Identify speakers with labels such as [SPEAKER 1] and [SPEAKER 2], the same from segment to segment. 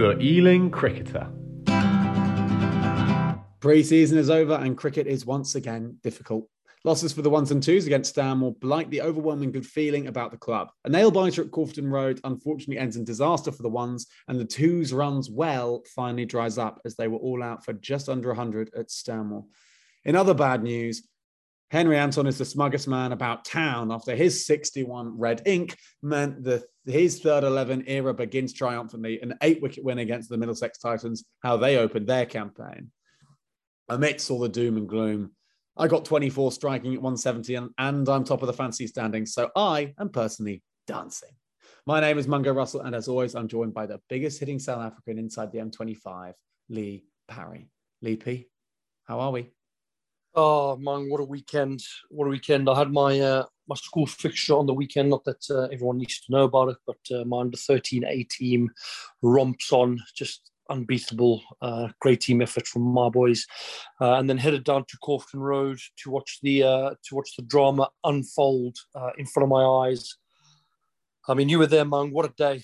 [SPEAKER 1] The Ealing Cricketer.
[SPEAKER 2] Pre season is over and cricket is once again difficult. Losses for the ones and twos against Stanmore blight the overwhelming good feeling about the club. A nail biter at Corfton Road unfortunately ends in disaster for the ones, and the twos runs well finally dries up as they were all out for just under 100 at Stanmore. In other bad news, Henry Anton is the smuggest man about town after his 61 red ink meant that his third 11 era begins triumphantly, an eight wicket win against the Middlesex Titans, how they opened their campaign. Amidst all the doom and gloom, I got 24 striking at 170 and, and I'm top of the fancy standings. So I am personally dancing. My name is Mungo Russell, and as always, I'm joined by the biggest hitting South African inside the M25, Leigh Parry. Leigh P, how are we?
[SPEAKER 3] Oh man, what a weekend! What a weekend! I had my uh, my school fixture on the weekend. Not that uh, everyone needs to know about it, but uh, my under thirteen A team romps on. Just unbeatable. Uh, great team effort from my boys, uh, and then headed down to Corfton Road to watch the uh, to watch the drama unfold in front of my eyes. I mean, you were there, man. What a day!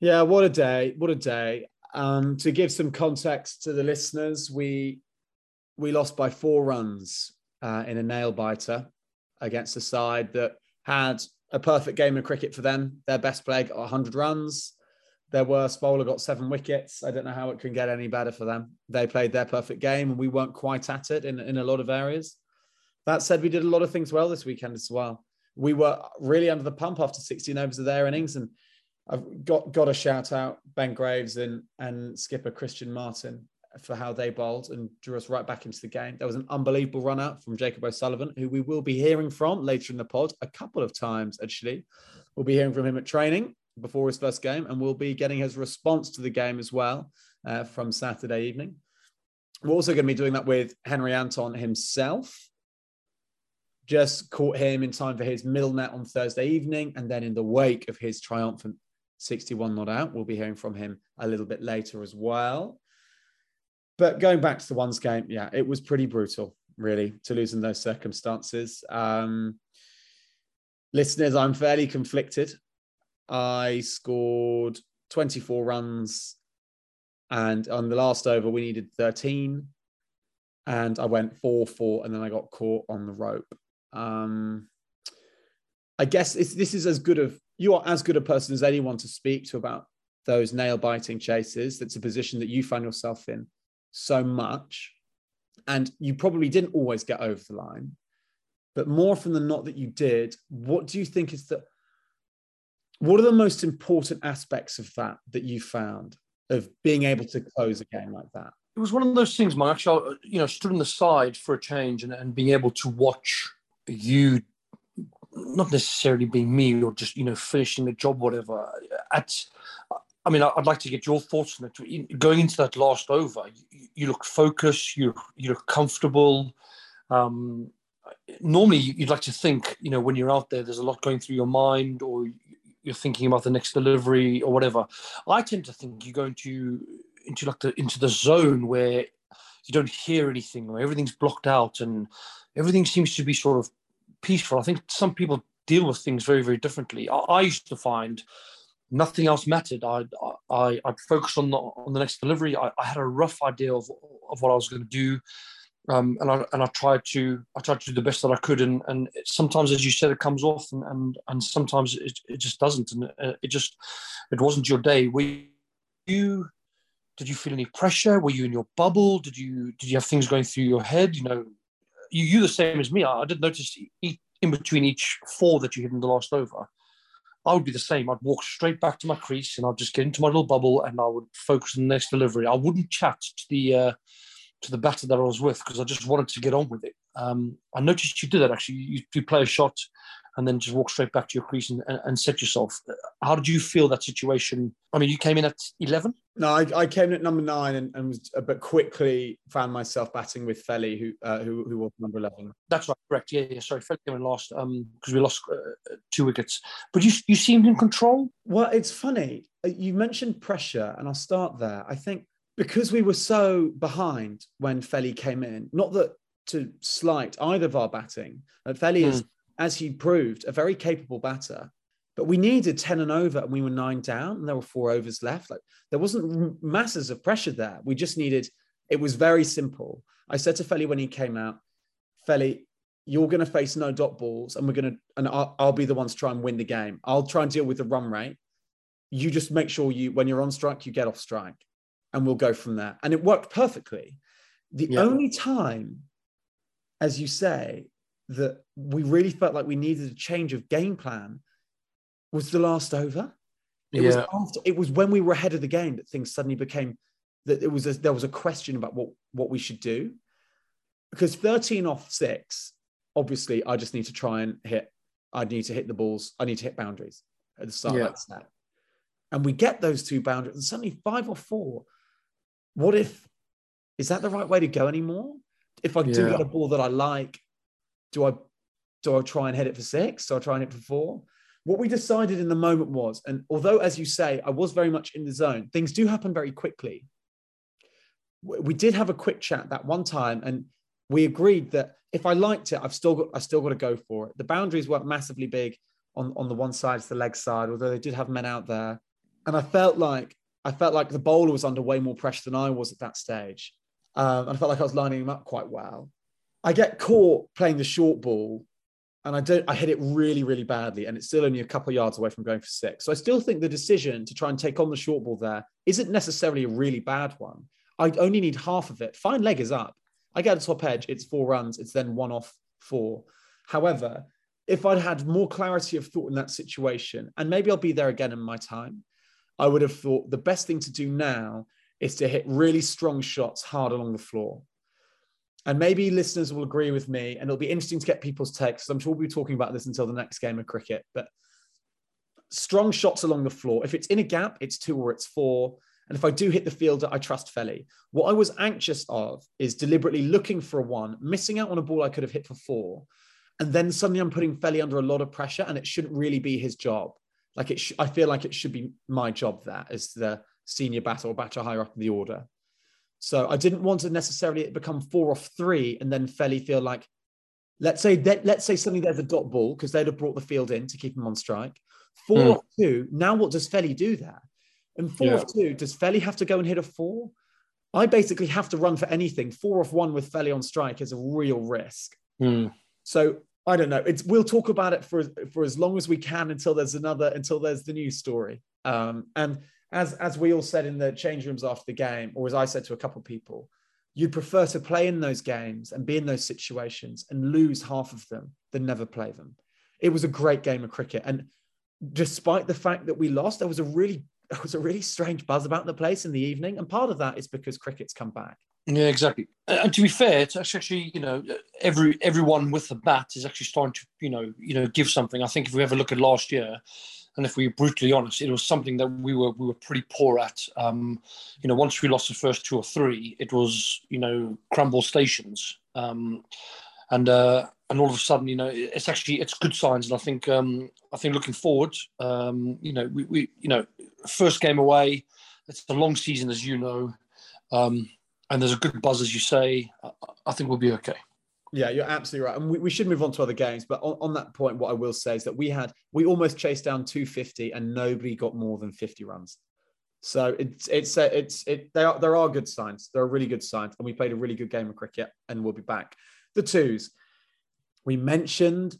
[SPEAKER 2] Yeah, what a day! What a day! Um, to give some context to the listeners, we we lost by four runs uh, in a nail biter against a side that had a perfect game of cricket for them. Their best player got 100 runs. Their worst bowler got seven wickets. I don't know how it can get any better for them. They played their perfect game and we weren't quite at it in, in a lot of areas. That said, we did a lot of things well this weekend as well. We were really under the pump after 16 overs of their innings. And I've got, got a shout out Ben Graves and, and skipper Christian Martin for how they bowled and drew us right back into the game. There was an unbelievable run out from Jacob O'Sullivan, who we will be hearing from later in the pod a couple of times, actually. We'll be hearing from him at training before his first game, and we'll be getting his response to the game as well uh, from Saturday evening. We're also going to be doing that with Henry Anton himself. Just caught him in time for his middle net on Thursday evening, and then in the wake of his triumphant 61 not out, we'll be hearing from him a little bit later as well. But going back to the ones game, yeah, it was pretty brutal, really, to lose in those circumstances. Um, listeners, I'm fairly conflicted I scored 24 runs, and on the last over, we needed 13. And I went 4 4, and then I got caught on the rope. Um, I guess this is as good of you are as good a person as anyone to speak to about those nail biting chases. That's a position that you find yourself in so much. And you probably didn't always get over the line, but more often than not that you did. What do you think is the what are the most important aspects of that that you found of being able to close a game like that?
[SPEAKER 3] It was one of those things, Mike. Actually, uh, you know, stood on the side for a change and, and being able to watch you, not necessarily being me or just you know finishing the job, whatever. At, I mean, I'd like to get your thoughts on it. Going into that last over, you, look focused, you you look comfortable. Um, normally, you'd like to think, you know, when you're out there, there's a lot going through your mind, or you're thinking about the next delivery or whatever. I tend to think you go into into like the into the zone where you don't hear anything or everything's blocked out and everything seems to be sort of peaceful. I think some people deal with things very very differently. I, I used to find nothing else mattered. I I I'd focus on the on the next delivery. I, I had a rough idea of of what I was going to do um, and I and I tried to I tried to do the best that I could, and and sometimes, as you said, it comes off, and and, and sometimes it, it just doesn't, and it just it wasn't your day. Were you did you feel any pressure? Were you in your bubble? Did you did you have things going through your head? You know, you you the same as me. I, I did notice in between each four that you hit in the last over. I would be the same. I'd walk straight back to my crease and I'd just get into my little bubble and I would focus on the next delivery. I wouldn't chat to the uh, to the batter that I was with because I just wanted to get on with it. Um, I noticed you did that actually. You, you, play a shot and then just walk straight back to your crease and, and, set yourself. How did you feel that situation? I mean, you came in at 11?
[SPEAKER 2] No, I, I came in at number nine and, and was, uh, but quickly found myself batting with Felly, who, uh, who, who was number 11.
[SPEAKER 3] That's right, correct. Yeah, yeah. Sorry, Felly came in last because um, we lost uh, two wickets. But you, you seemed in control.
[SPEAKER 2] Well, it's funny. Uh, you mentioned pressure, and I'll start there. I think because we were so behind when Felly came in, not that to slight either of our batting, but Felly mm. is, hmm. As he proved, a very capable batter. But we needed 10 and over and we were nine down and there were four overs left. Like there wasn't masses of pressure there. We just needed, it was very simple. I said to Felly when he came out, Felly, you're going to face no dot balls and we're going to, and I'll, I'll be the one to try and win the game. I'll try and deal with the run rate. You just make sure you, when you're on strike, you get off strike and we'll go from there. And it worked perfectly. The yeah. only time, as you say, that we really felt like we needed a change of game plan was the last over. It yeah. was after it was when we were ahead of the game that things suddenly became that it was a, there was a question about what what we should do because 13 off six obviously I just need to try and hit I need to hit the balls I need to hit boundaries at the start yeah. of that set and we get those two boundaries and suddenly five or four what if is that the right way to go anymore if I do get a ball that I like do I do I try and hit it for six do I try and hit for four what we decided in the moment was, and although, as you say, I was very much in the zone, things do happen very quickly. We did have a quick chat that one time, and we agreed that if I liked it, I've still got, I still got to go for it. The boundaries weren't massively big on, on the one side, it's the leg side, although they did have men out there. And I felt like I felt like the bowler was under way more pressure than I was at that stage. Um, and I felt like I was lining him up quite well. I get caught playing the short ball and I don't I hit it really really badly and it's still only a couple of yards away from going for six. So I still think the decision to try and take on the short ball there isn't necessarily a really bad one. I only need half of it. Fine leg is up. I get a top edge, it's four runs, it's then one off four. However, if I'd had more clarity of thought in that situation, and maybe I'll be there again in my time, I would have thought the best thing to do now is to hit really strong shots hard along the floor and maybe listeners will agree with me, and it'll be interesting to get people's takes. I'm sure we'll be talking about this until the next game of cricket. But strong shots along the floor. If it's in a gap, it's two or it's four. And if I do hit the fielder, I trust Felly. What I was anxious of is deliberately looking for a one, missing out on a ball I could have hit for four. And then suddenly I'm putting Felly under a lot of pressure, and it shouldn't really be his job. Like it, sh- I feel like it should be my job that as the senior batter or batter higher up in the order. So I didn't want to necessarily become four off three and then Felly feel like, let's say that let's say suddenly there's a dot ball because they'd have brought the field in to keep him on strike. Four mm. off two. Now what does Felly do there? And four yeah. off two, does Felly have to go and hit a four? I basically have to run for anything. Four off one with Felly on strike is a real risk.
[SPEAKER 3] Mm.
[SPEAKER 2] So I don't know. It's we'll talk about it for for as long as we can until there's another until there's the news story. Um, and as as we all said in the change rooms after the game, or as I said to a couple of people, you'd prefer to play in those games and be in those situations and lose half of them than never play them. It was a great game of cricket, and despite the fact that we lost, there was a really there was a really strange buzz about the place in the evening, and part of that is because cricket's come back.
[SPEAKER 3] Yeah, exactly. And to be fair, it's actually you know every everyone with the bat is actually starting to you know you know give something. I think if we ever look at last year, and if we're brutally honest, it was something that we were we were pretty poor at. Um, you know, once we lost the first two or three, it was you know crumble stations, um, and uh, and all of a sudden, you know, it's actually it's good signs. And I think um, I think looking forward, um, you know, we, we you know first game away, it's a long season as you know, um, and there's a good buzz as you say. I, I think we'll be okay.
[SPEAKER 2] Yeah, you're absolutely right. And we, we should move on to other games. But on, on that point, what I will say is that we had, we almost chased down 250 and nobody got more than 50 runs. So it's, it's, uh, it's, it, they are, there are good signs. There are really good signs. And we played a really good game of cricket and we'll be back. The twos, we mentioned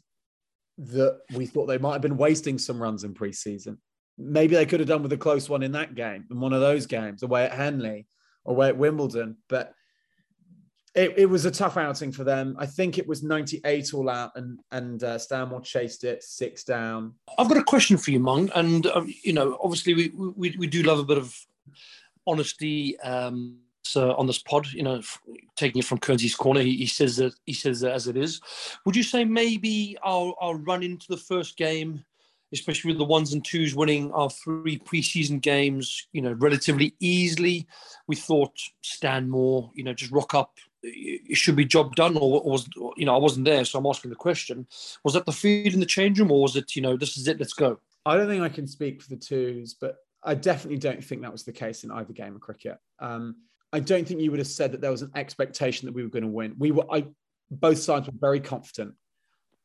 [SPEAKER 2] that we thought they might have been wasting some runs in preseason. Maybe they could have done with a close one in that game, in one of those games, away at Henley, away at Wimbledon. But it, it was a tough outing for them. I think it was 98 all out, and and uh, Stanmore chased it six down.
[SPEAKER 3] I've got a question for you, Mung, and um, you know, obviously we, we we do love a bit of honesty um, so on this pod. You know, taking it from Kernsy's corner, he, he says that he says that as it is. Would you say maybe I'll I'll run into the first game? Especially with the ones and twos winning our three preseason games, you know, relatively easily. We thought Stanmore, you know, just rock up, it should be job done, or, was you know I wasn't there, so I'm asking the question: Was that the feed in the change room, or was it you know this is it, let's go?
[SPEAKER 2] I don't think I can speak for the twos, but I definitely don't think that was the case in either game of cricket. Um, I don't think you would have said that there was an expectation that we were going to win. We were, I, both sides were very confident,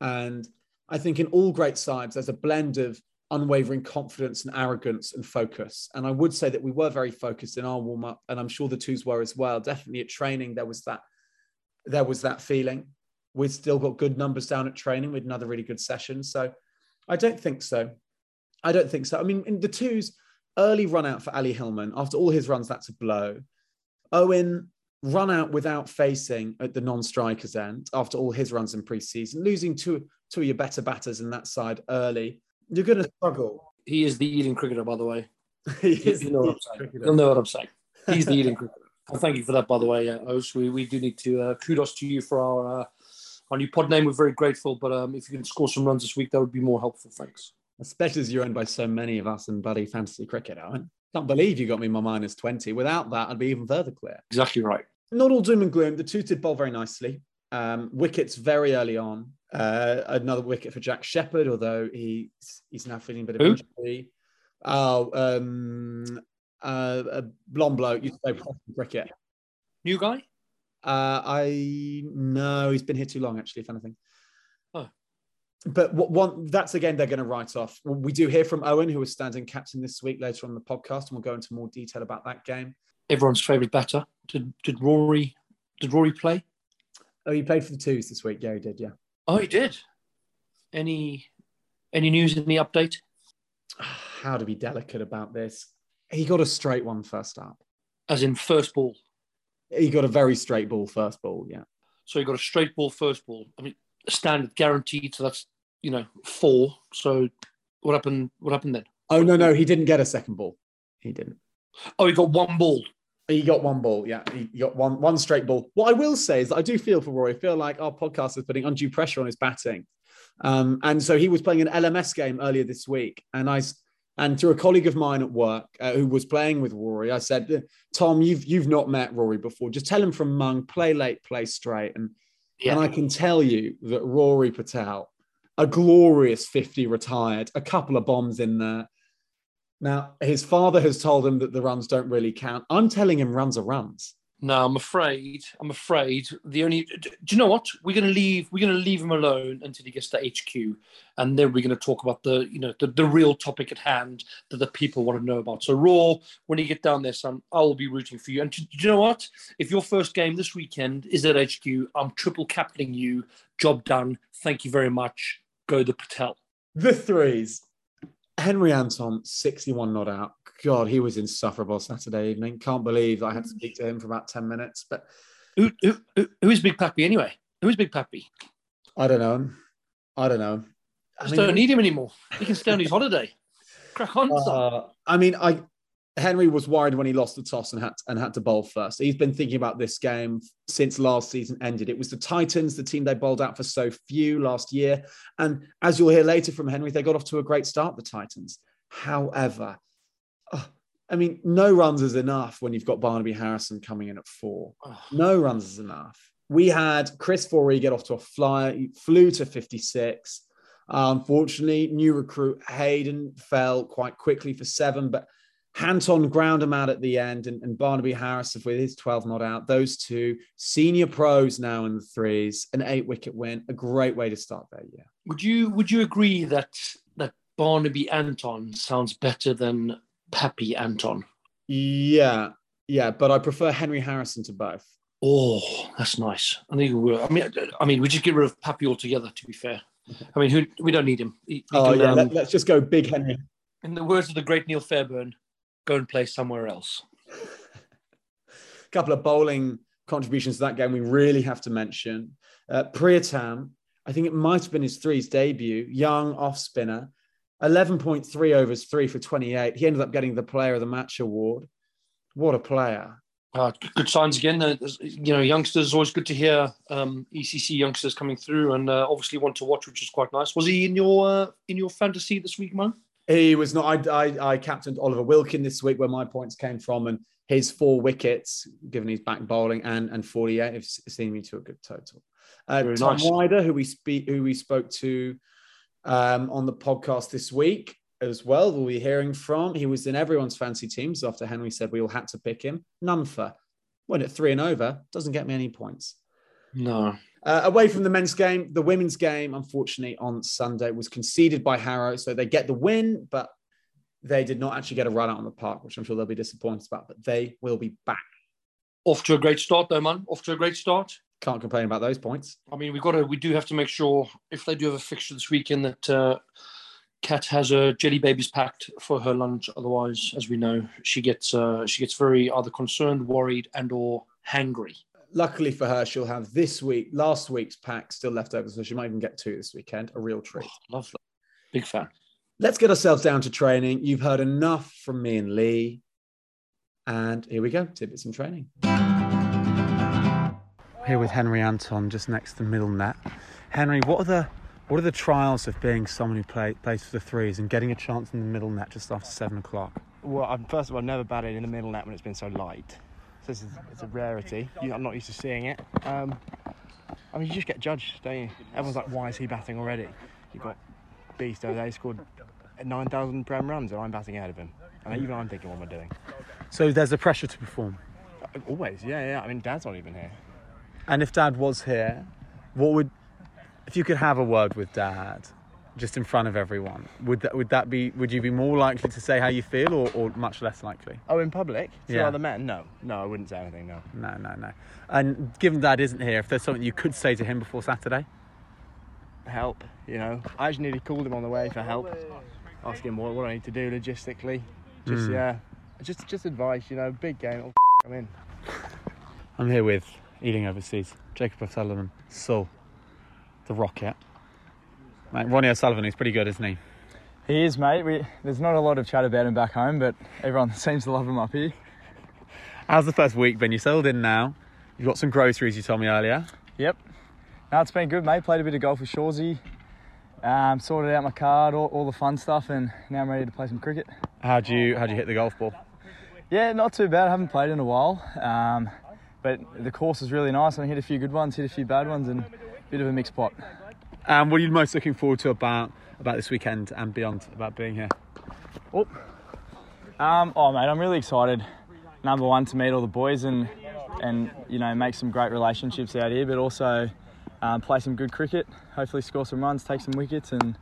[SPEAKER 2] and I think in all great sides there's a blend of unwavering confidence and arrogance and focus. And I would say that we were very focused in our warm up, and I'm sure the twos were as well. Definitely at training, there was that there was that feeling. We've still got good numbers down at training with another really good session. So I don't think so. I don't think so. I mean, in the twos, early run out for Ali Hillman. After all his runs, that's a blow. Owen run out without facing at the non-strikers end after all his runs in pre-season, losing two two of your better batters in that side early. You're going to struggle.
[SPEAKER 3] He is the eating cricketer, by the way.
[SPEAKER 2] he is
[SPEAKER 3] you know what I'm saying. You'll know what I'm saying. He's the eating cricketer. Well, thank you for that, by the way, uh. We, we do need to uh, kudos to you for our uh, our new pod name. We're very grateful, but um, if you can score some runs this week, that would be more helpful. Thanks.
[SPEAKER 2] Especially as you're owned by so many of us in bloody fantasy cricket, Owen. Can't believe you got me my minus 20. Without that, I'd be even further clear.
[SPEAKER 3] Exactly right.
[SPEAKER 2] Not all doom and gloom. The two did bowl very nicely. Um, wickets very early on. Uh, another wicket for Jack Shepherd, although he's he's now feeling a bit of
[SPEAKER 3] Who?
[SPEAKER 2] injury. Oh, um, uh, a blonde bloke used to play cricket.
[SPEAKER 3] New guy?
[SPEAKER 2] Uh, I no, he's been here too long, actually, if anything.
[SPEAKER 3] Oh.
[SPEAKER 2] But what one that's again they're going to write off. We do hear from Owen, who was standing captain this week later on the podcast, and we'll go into more detail about that game.
[SPEAKER 3] Everyone's favourite batter. Did did Rory did Rory play?
[SPEAKER 2] Oh, he played for the twos this week. Yeah, he did. Yeah.
[SPEAKER 3] Oh, he did. Any any news? Any update?
[SPEAKER 2] How to be delicate about this? He got a straight one first up.
[SPEAKER 3] As in first ball.
[SPEAKER 2] He got a very straight ball first ball. Yeah.
[SPEAKER 3] So he got a straight ball first ball. I mean, standard guaranteed. So that's you know four. So what happened? What happened then?
[SPEAKER 2] Oh no, no, he didn't get a second ball. He didn't.
[SPEAKER 3] Oh, he got one ball.
[SPEAKER 2] He got one ball. Yeah, he got one one straight ball. What I will say is that I do feel for Rory. I feel like our podcast is putting undue pressure on his batting, um, and so he was playing an LMS game earlier this week, and I and to a colleague of mine at work uh, who was playing with Rory, I said, "Tom, you've you've not met Rory before. Just tell him from Mung, play late, play straight." And and I can tell you that Rory Patel, a glorious 50 retired, a couple of bombs in there. Now, his father has told him that the runs don't really count. I'm telling him runs are runs.
[SPEAKER 3] No, I'm afraid. I'm afraid the only. Do you know what? We're going to leave. We're going to leave him alone until he gets to HQ, and then we're going to talk about the, you know, the, the real topic at hand that the people want to know about. So, Raw, when you get down there, son, I will be rooting for you. And do do you know what? If your first game this weekend is at HQ, I'm triple captaining you. Job done. Thank you very much. Go the Patel.
[SPEAKER 2] The threes. Henry Anton, 61 not out. God, he was insufferable Saturday evening. Can't believe I had to speak to him for about 10 minutes, but
[SPEAKER 3] Who, who, who- is Big Pappy anyway? Who is Big Pappy?
[SPEAKER 2] I don't know. I don't know. I
[SPEAKER 3] Just
[SPEAKER 2] mean-
[SPEAKER 3] don't need him anymore. He can stay on his holiday. Crack on.
[SPEAKER 2] Uh, I mean, I Henry was worried when he lost the toss and had and had to bowl first. He's been thinking about this game since last season ended. It was the Titans, the team they bowled out for so few last year, and as you'll hear later from Henry, they got off to a great start. The Titans, however, oh, I mean, no runs is enough when you've got Barnaby Harrison coming in at four.
[SPEAKER 3] Oh.
[SPEAKER 2] No runs is enough. We had Chris Forey get off to a flyer, he flew to 56. Uh, unfortunately, new recruit Hayden fell quite quickly for seven, but Hanton ground him out at the end, and, and Barnaby Harrison with his 12 not out. Those two senior pros now in the threes, an eight wicket win, a great way to start their year.
[SPEAKER 3] Would you would you agree that that Barnaby Anton sounds better than Pappy Anton?
[SPEAKER 2] Yeah, yeah, but I prefer Henry Harrison to both.
[SPEAKER 3] Oh, that's nice. I think we I mean, I mean, we just get rid of Pappy altogether. To be fair, I mean, who we don't need him. He- he
[SPEAKER 2] Oh
[SPEAKER 3] can,
[SPEAKER 2] yeah,
[SPEAKER 3] um,
[SPEAKER 2] let, let's just go big Henry.
[SPEAKER 3] in the words of the great Neil Fairburn, go and play somewhere else.
[SPEAKER 2] A couple of bowling contributions to that game we really have to mention. Uh, Priyatam, I think it might have been his threes debut, young off spinner, 11.3 overs, three for 28. He ended up getting the Player of the Match award. What a player!
[SPEAKER 3] Uh, good signs again. Uh, you know, youngsters always good to hear. Um, ECC youngsters coming through, and uh, obviously one to watch, which is quite nice. Was he in your uh, in your fantasy this week, man?
[SPEAKER 2] He was not. I, I, I captained Oliver Wilkin this week, where my points came from, and his four wickets, given his back bowling and and 48, have seen me to a good total. Uh,
[SPEAKER 3] Very
[SPEAKER 2] Tom
[SPEAKER 3] nice.
[SPEAKER 2] Ryder, who we speak, who we spoke to um, on the podcast this week as well, we'll be hearing from. He was in everyone's fancy teams after Henry said we all had to pick him. None for. Went at three and over. Doesn't get me any points.
[SPEAKER 3] No.
[SPEAKER 2] Uh, away from the men's game, the women's game, unfortunately, on Sunday was conceded by Harrow. So they get the win, but they did not actually get a run out on the park, which I'm sure they'll be disappointed about. But they will be back.
[SPEAKER 3] Off to a great start, though, man. Off to a great start.
[SPEAKER 2] Can't complain about those points.
[SPEAKER 3] I mean, we've got to, we do have to make sure if they do have a fixture this weekend that uh, Kat has a jelly babies packed for her lunch. Otherwise, as we know, she gets uh, she gets very either concerned, worried, and or hangry.
[SPEAKER 2] Luckily for her, she'll have this week, last week's pack still left over, so she might even get two this weekend. A real treat.
[SPEAKER 3] Oh, love that. Big fan.
[SPEAKER 2] Let's get ourselves down to training. You've heard enough from me and Leigh. And here we go, tidbits and training. Here with Henry Anton, just next to the middle net. Henry, what are the what are the trials of being someone who play, plays for the threes and getting a chance in the middle net just after seven o'clock?
[SPEAKER 1] Well, I'm, first of all, I've never batted in the middle net when it's been so light. So this is, it's a rarity. You, I'm not used to seeing it. Um, I mean, you just get judged, don't you? Everyone's like, why is he batting already? You've got Beast over there, he scored 9,000 Prem runs, and I'm batting ahead of him. And even I'm thinking, what am I doing?
[SPEAKER 2] So there's a pressure to perform.
[SPEAKER 1] Uh, Always, yeah, yeah. I mean, Dad's not even here.
[SPEAKER 2] And if Dad was here, what would if you could have a word with Dad just in front of everyone? Would that would that be would you be more likely to say how you feel or, or much less likely?
[SPEAKER 1] Oh, in public? To
[SPEAKER 2] Yeah.
[SPEAKER 1] other men? No. No, I wouldn't say anything, no.
[SPEAKER 2] No, no, no. And given Dad isn't here, if there's something you could say to him before Saturday,
[SPEAKER 1] Help, you know. I actually nearly called him on the way for help. asking what, what I need to do logistically. Just,
[SPEAKER 2] Mm.
[SPEAKER 1] yeah. Just just advice, you know. Big game. Oh, I'm in.
[SPEAKER 2] I'm here with Ealing Overseas, Jacob O'Sullivan, Sul, the Rocket. Mate, Ronnie O'Sullivan, he's pretty good, isn't he?
[SPEAKER 4] He is, mate. We, there's not a lot of chat about him back home, but everyone seems to love him up here.
[SPEAKER 2] How's the first week been? You settled in now. You've got some groceries, you told me earlier.
[SPEAKER 4] Yep. No, it's been good, mate. Played a bit of golf with Shawsy. Um, sorted out my card, all, all the fun stuff, and now I'm ready to play some cricket.
[SPEAKER 2] How'd you how'd you hit the golf ball?
[SPEAKER 4] Yeah, not too bad. I haven't played in a while, um, but the course is really nice. I hit a few good ones, hit a few bad ones, and a bit of a mixed pot.
[SPEAKER 2] And what are you most looking forward to about about this weekend and beyond about being here?
[SPEAKER 4] Um, oh, mate, I'm really excited. Number one, to meet all the boys and and you know make some great relationships out here, but also um, play some good cricket. Hopefully, score some runs, take some wickets, and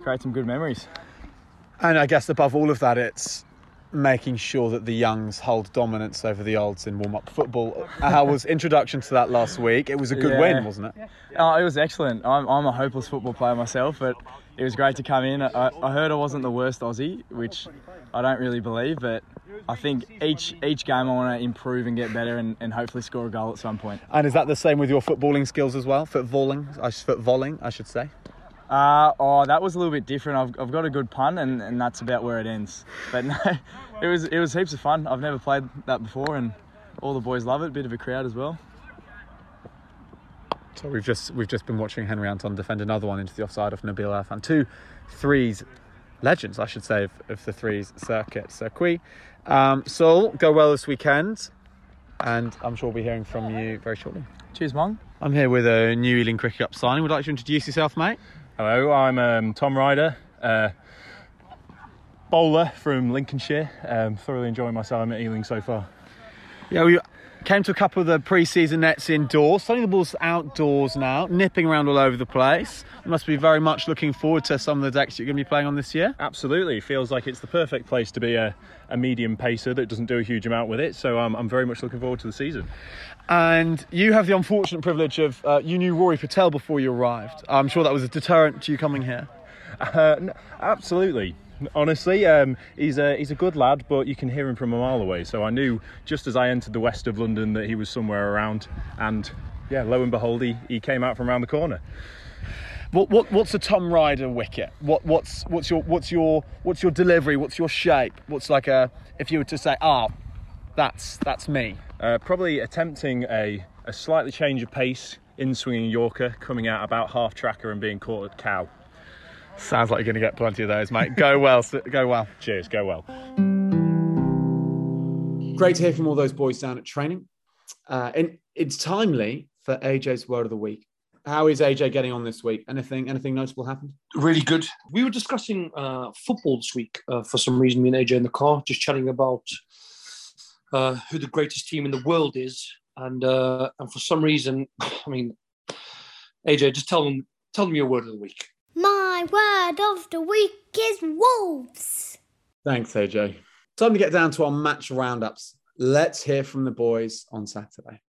[SPEAKER 4] create some good memories.
[SPEAKER 2] And I guess above all of that, it's making sure that the youngs hold dominance over the olds in warm up football. How was introduction to that last week? It was a good
[SPEAKER 4] Yeah.
[SPEAKER 2] win, wasn't it?
[SPEAKER 4] Oh, it was excellent. I'm, I'm a hopeless football player myself, but it was great to come in. I, I heard I wasn't the worst Aussie, which I don't really believe, but I think each each game I want to improve and get better and, and hopefully score a goal at some point.
[SPEAKER 2] And is that the same with your footballing skills as well? Footballing, I footballing, I should say.
[SPEAKER 4] Uh, oh, that was a little bit different. I've, I've got a good pun, and, and that's about where it ends. But no, it was it was heaps of fun. I've never played that before, and all the boys love it. Bit of a crowd as well.
[SPEAKER 2] So we've just we've just been watching Henry Anton defend another one into the offside of Nabil Irfan. Two threes legends, I should say, of, of the threes circuit. So Qui, um, Sol, go well this weekend, and I'm sure we'll be hearing from you very shortly.
[SPEAKER 4] Cheers, Mong.
[SPEAKER 2] I'm here with a new Ealing Cricket Club signing. Would you like to introduce yourself, mate?
[SPEAKER 5] Hello, I'm um, Tom Ryder, uh, bowler from Lincolnshire. Um, thoroughly enjoying my time at Ealing so far.
[SPEAKER 2] Yeah, we came to a couple of the pre-season nets indoors. Suddenly the ball's outdoors now, nipping around all over the place. You must be very much looking forward to some of the decks you're going to be playing on this year.
[SPEAKER 5] Absolutely, feels like it's the perfect place to be a, a medium pacer that doesn't do a huge amount with it. So um, I'm very much looking forward to the season.
[SPEAKER 2] And you have the unfortunate privilege of uh, you knew Rory Patel before you arrived. I'm sure that was a deterrent to you coming here.
[SPEAKER 5] Uh, n- absolutely. Honestly, um, he's a he's a good lad, but you can hear him from a mile away. So I knew just as I entered the west of London that he was somewhere around, and yeah, lo and behold, he, he came out from around the corner.
[SPEAKER 2] What, what what's a Tom Ryder wicket? What what's what's your what's your what's your delivery? What's your shape? What's like a if you were to say, ah, that's that's me.
[SPEAKER 5] Uh, probably attempting a, a slightly change of pace in swinging Yorker, coming out about half tracker and being caught at cow.
[SPEAKER 2] Sounds like you're going to get plenty of those, mate. Go well, go well.
[SPEAKER 5] Cheers, go well.
[SPEAKER 2] Great to hear from all those boys down at training. Uh, and it's timely for AJ's word of the week. How is AJ getting on this week? Anything anything notable happened?
[SPEAKER 3] Really good. We were discussing uh, football this week uh, for some reason, me and AJ in the car, just chatting about uh, who the greatest team in the world is. And uh, and for some reason, I mean, AJ, just tell them tell them your word of the week.
[SPEAKER 6] My word of the week is wolves.
[SPEAKER 7] Thanks, AJ. Time to get down to our match roundups. Let's hear from the boys on Saturday.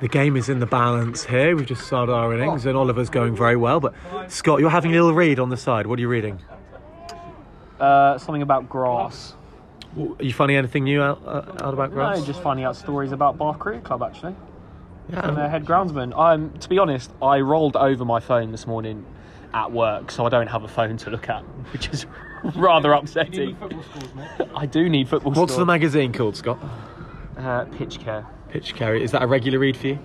[SPEAKER 8] The game is in the balance here. We've just started our innings, and Oliver's going very well. But Scott, you're having a little read on the side. What are you reading?
[SPEAKER 9] Uh, something about grass.
[SPEAKER 8] Are you finding anything new out, uh, out about grass?
[SPEAKER 9] No, just finding out stories about Bath Cricket Club actually.
[SPEAKER 8] Yeah.
[SPEAKER 9] And their head groundsman. Um, to be honest, I rolled over my phone this morning at work, so I don't have a phone to look at, which is rather upsetting. I do need football
[SPEAKER 8] What's the magazine called, Scott?
[SPEAKER 9] uh, pitch care.
[SPEAKER 8] Pitch Care. Is that a regular read for you?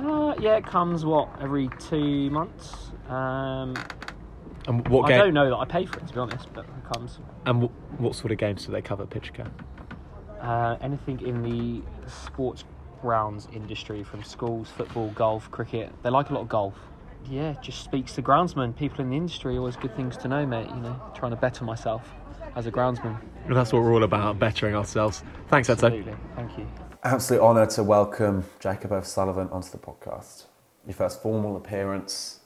[SPEAKER 9] Uh, yeah, it comes what every two months. Um,
[SPEAKER 8] And what Game?
[SPEAKER 9] I don't know that I pay for it to be honest, but it comes.
[SPEAKER 8] And wh- what sort of games do they cover? Pitch Care.
[SPEAKER 9] Uh, anything in the sports grounds industry, from schools, football, golf, cricket. They like a lot of golf. Yeah, just speaks to groundsmen. People in the industry always good things to know, mate. You know, trying to better myself as a groundsman.
[SPEAKER 8] And that's what we're all about, bettering ourselves. Thanks, Edzo.
[SPEAKER 9] Absolutely. Thank you.
[SPEAKER 2] Absolute honour to welcome Jacob O'Sullivan onto the podcast. Your first formal appearance.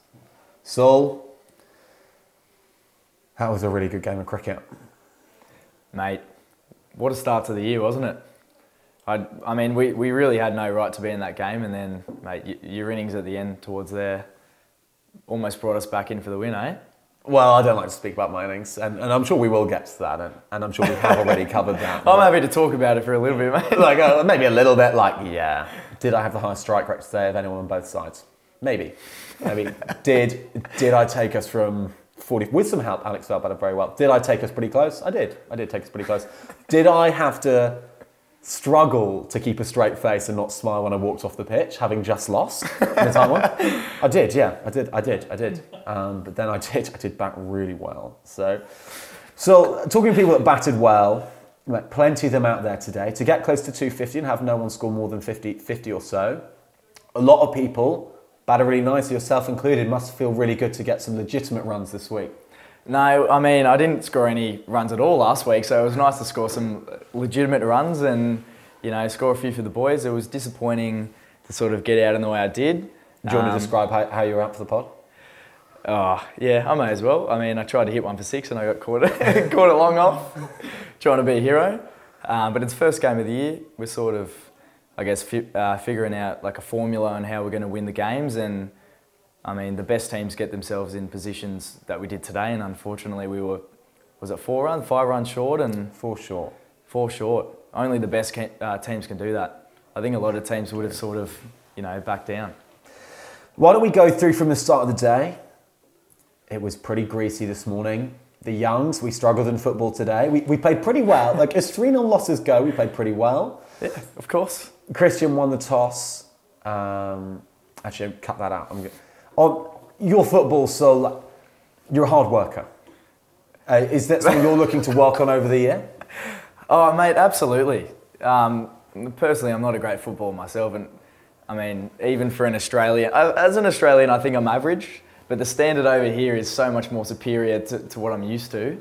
[SPEAKER 2] Saul, that was a really good game of cricket.
[SPEAKER 4] Mate, what a start to the year, wasn't it? I, I mean, we, we really had no right to be in that game, and then, mate, your innings at the end towards there almost brought us back in for the win, eh?
[SPEAKER 2] Well, I don't like to speak about my innings, and, and I'm sure we will get to that, and, and I'm sure we have already covered that.
[SPEAKER 4] I'm happy to talk about it for a little bit, mate.
[SPEAKER 2] like uh, maybe a little bit like yeah. Did i have the highest strike rate today of anyone on both sides? Maybe. Maybe. Did did i take us from 40 with some help alex felt better very well. Did i take us pretty close? I did. I did take us pretty close. Did i have to struggle to keep a straight face and not smile when i walked off the pitch having just lost in the time one i did yeah i did i did i did um, but then i did i did bat really well so so, talking to people that batted well, like plenty of them out there today. To get close to 250 and have no one score more than 50, 50 or so, a lot of people batted really nicely, yourself included, must feel really good to get some legitimate runs this week.
[SPEAKER 4] No, I mean, I didn't score any runs at all last week, so it was nice to score some legitimate runs and, you know, score a few for the boys. It was disappointing to sort of get out in the way I did.
[SPEAKER 2] Do you want to
[SPEAKER 4] Um,
[SPEAKER 2] describe how, how you were out for the pod?
[SPEAKER 4] Oh, yeah, I may as well. I mean, I tried to hit one for six and I got caught, caught it long off, trying to be a hero. Um, but it's first game of the year. We're sort of, I guess, fi- uh, figuring out like a formula on how we're going to win the games. And I mean, the best teams get themselves in positions that we did today. And unfortunately, we were, was it four runs, five runs short, and
[SPEAKER 2] For sure.
[SPEAKER 4] four short. Only the best uh, teams can do that. I think a lot of teams would have sort of, you know, backed down.
[SPEAKER 2] Why don't we go through from the start of the day? It was pretty greasy this morning. The Youngs, we struggled in football today. We, we played pretty well. Like, as 3 0 losses go, we played pretty well.
[SPEAKER 4] Yeah, of course.
[SPEAKER 2] Christian won the toss. Um, actually, cut that out. On your football, so you're a hard worker. Uh, is that something you're looking to work on over the year?
[SPEAKER 4] Oh, mate, absolutely. Um, personally, I'm not a great footballer myself, and I mean, even for an Australian, uh, as an Australian, I think I'm average. But the standard over here is so much more superior to, to what I'm used to,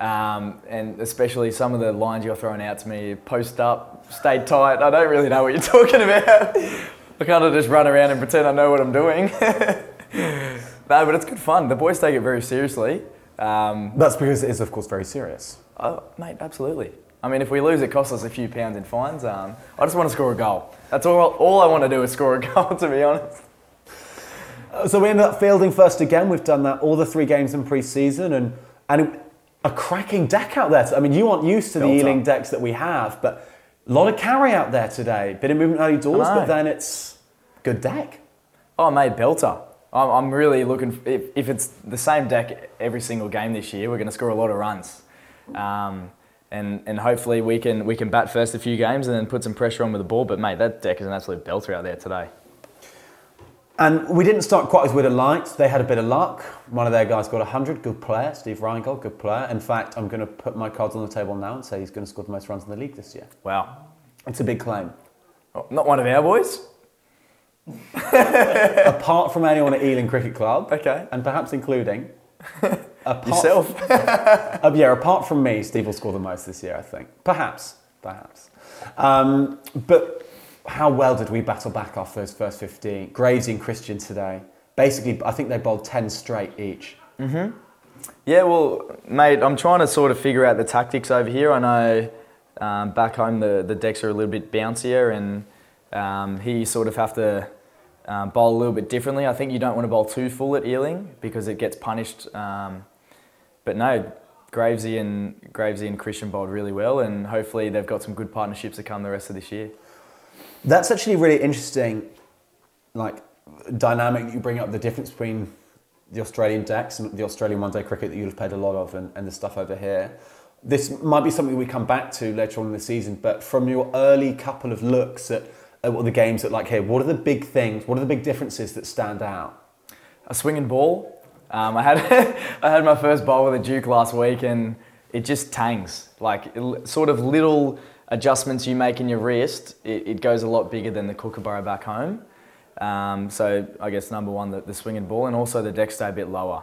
[SPEAKER 4] um, and especially some of the lines you're throwing out to me: post up, stay tight. I don't really know what you're talking about. I kind of just run around and pretend I know what I'm doing. no, but it's good fun. The boys take it very seriously. Um,
[SPEAKER 2] That's because it is, of course, very serious.
[SPEAKER 4] Oh, mate, absolutely. I mean, if we lose, it costs us a few pounds in fines. Um, I just want to score a goal. That's all. All I want to do is score a goal, to be honest.
[SPEAKER 2] Uh, So we ended up fielding first again. We've done that all the three games in pre-season, and and a cracking deck out there. I mean, you aren't used to the Ealing
[SPEAKER 4] up.
[SPEAKER 2] decks that we have, but a lot of carry out there today. Bit of movement early doors, but then it's good deck.
[SPEAKER 4] Oh, mate, belter. I'm, I'm really looking. If, if it's the same deck every single game this year, we're going to score a lot of runs, um, and and hopefully we can we can bat first a few games and then put some pressure on with the ball. But mate, that deck is an absolute belter out there today.
[SPEAKER 2] And we didn't start quite as we'd have liked. They had a bit of luck. One of their guys got 100, good player. Steve Reingold, good player. In fact, I'm going to put my cards on the table now and say he's going to score the most runs in the league this year.
[SPEAKER 4] Wow.
[SPEAKER 2] It's a big claim.
[SPEAKER 4] Oh, not one of our boys.
[SPEAKER 2] Apart from anyone at Ealing Cricket Club,
[SPEAKER 4] Okay.
[SPEAKER 2] and perhaps including apart
[SPEAKER 4] Yourself.
[SPEAKER 2] Uh, yeah, apart from me, Steve will score the most this year, I think. Perhaps, perhaps. Um, but how well did we battle back off those first 15? Gravesy and Christian today. Basically, I think they bowled 10 straight each.
[SPEAKER 4] Hmm Yeah, well, mate, I'm trying to sort of figure out the tactics over here. I know um, back home the, the decks are a little bit bouncier and um, here you sort of have to um, bowl a little bit differently. I think you don't want to bowl too full at Ealing because it gets punished. Um, but no, Gravesy and Gravesy and Christian bowled really well and hopefully they've got some good partnerships to come the rest of this year.
[SPEAKER 2] That's actually really interesting, like dynamic you bring up. The difference between the Australian decks and the Australian one-day cricket that you'll have played a lot of, and, and the stuff over here. This might be something we come back to later on in the season, but from your early couple of looks at, at what the games look like here, what are the big things? What are the big differences that stand out?
[SPEAKER 4] a swinging ball. Um, I had I had my first bowl with a Duke last week, and it just tangs. Like l- sort of little adjustments you make in your wrist, it, it goes a lot bigger than the kookaburra back home. Um, so I guess number one, the, the ball, and also the deck stay a bit lower.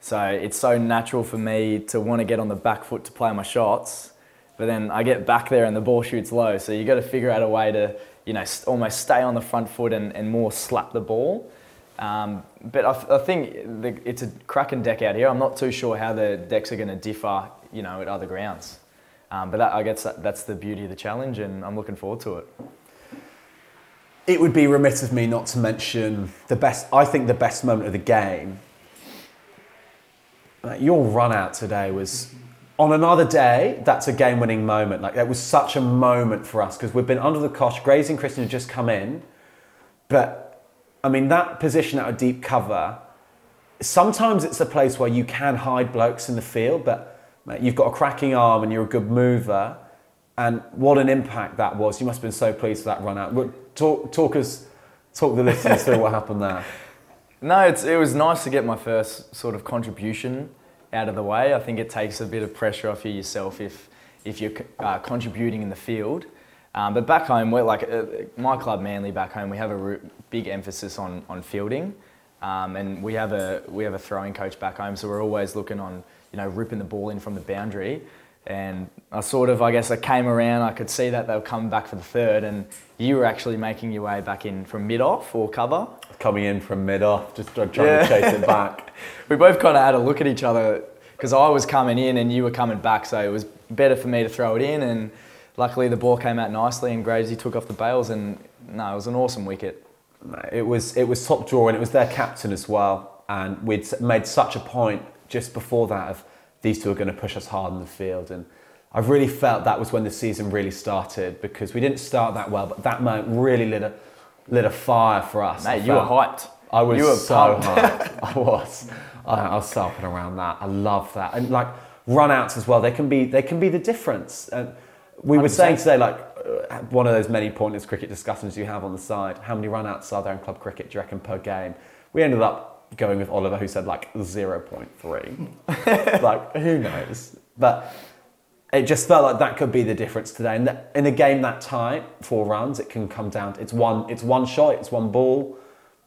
[SPEAKER 4] So it's so natural for me to want to get on the back foot to play my shots, but then I get back there and the ball shoots low. So you got to figure out a way to, you know, almost stay on the front foot and, and more slap the ball. Um, but I, I think the, it's a cracking deck out here. I'm not too sure how the decks are going to differ, you know, at other grounds. Um, but that, I guess that, that's the beauty of the challenge, and I'm looking forward to it.
[SPEAKER 2] It would be remiss of me not to mention the best, I think the best moment of the game. Your run out today was, on another day, that's a game winning moment. Like, that was such a moment for us because we've been under the cosh. Graves and Christian had just come in. But, I mean, that position at a deep cover, sometimes it's a place where you can hide blokes in the field, but mate, you've got a cracking arm and you're a good mover. And what an impact that was. You must have been so pleased with that run out. Talk, talk us, talk the listeners through what happened there.
[SPEAKER 4] No, it's, it was nice to get my first sort of contribution out of the way. I think it takes a bit of pressure off you yourself if, if you're uh, contributing in the field. Um, but back home, we're like uh, my club, Manly, back home, we have a big emphasis on, on fielding. Um, and we have a we have a throwing coach back home, so we're always looking on you know ripping the ball in from the boundary. And I sort of I guess I came around. I could see that they were coming back for the third, and you were actually making your way back in from mid off or cover.
[SPEAKER 2] Coming in from mid off, just trying
[SPEAKER 4] Yeah.
[SPEAKER 2] to chase it back.
[SPEAKER 4] We both kind of had a look at each other because I was coming in and you were coming back, so it was better for me to throw it in. And luckily the ball came out nicely, and Gravesy took off the bails, and no, it was an awesome wicket.
[SPEAKER 2] It was it was top draw and it was their captain as well. And we'd made such a point just before that of these two are going to push us hard in the field. And I really felt that was when the season really started because we didn't start that well, but that moment really lit a lit a fire for us. I
[SPEAKER 4] Mate, you were hyped.
[SPEAKER 2] I was
[SPEAKER 4] You were
[SPEAKER 2] so
[SPEAKER 4] pumped.
[SPEAKER 2] hyped. I was. I, I was sarping around that. I love that. And like run outs as well, they can be they can be the difference. And we were
[SPEAKER 4] 100%.
[SPEAKER 2] saying today, like uh, one of those many pointless cricket discussions you have on the side. How many run outs are there in club cricket, do you reckon, per game? We ended up going with Oliver, who said like 0.3. like, who knows? But it just felt like that could be the difference today. And in a game that tight, four runs, it can come down. To, it's one. It's one shot. It's one ball.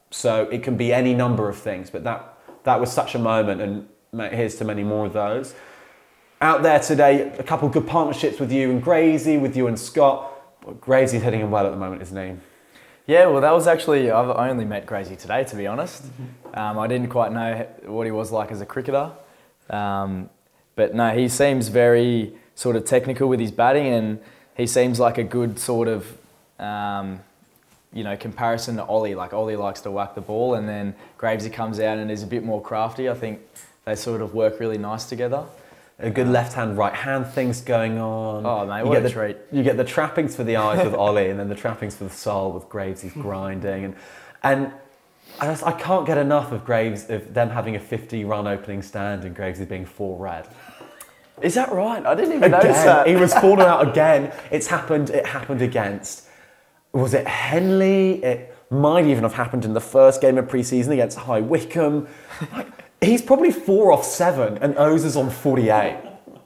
[SPEAKER 2] So it can be any number of things. But that that was such a moment, and mate, here's to many more of those. Out there today, a couple of good partnerships with you and Grazy, with you and Scott. But Grazy's hitting him well at the moment, isn't he?
[SPEAKER 4] Yeah, well, that was actually I've only met Grazy today, to be honest. Um, I didn't quite know what he was like as a cricketer, um, but no, he seems very sort of technical with his batting, and he seems like a good sort of um, you know comparison to Ollie. Like Ollie likes to whack the ball, and then Gravesy comes out and is a bit more crafty. I think they sort of work really nice together.
[SPEAKER 2] A good left hand, right hand things going on.
[SPEAKER 4] Oh, mate,
[SPEAKER 2] you
[SPEAKER 4] what
[SPEAKER 2] get
[SPEAKER 4] a
[SPEAKER 2] the,
[SPEAKER 4] treat.
[SPEAKER 2] You get the trappings for the eyes with Ollie, and then the trappings for the soul with Gravesy's grinding, and and I, just, I can't get enough of Graves of them having a 50 run opening stand and Graves is being four red.
[SPEAKER 4] Is that right? I didn't even notice
[SPEAKER 2] Again,
[SPEAKER 4] that.
[SPEAKER 2] he was falling out again. It's happened. It happened against. Was it Henley? It might even have happened in the first game of pre-season against High Wycombe. Like, he's probably four off seven, and O's is on 48,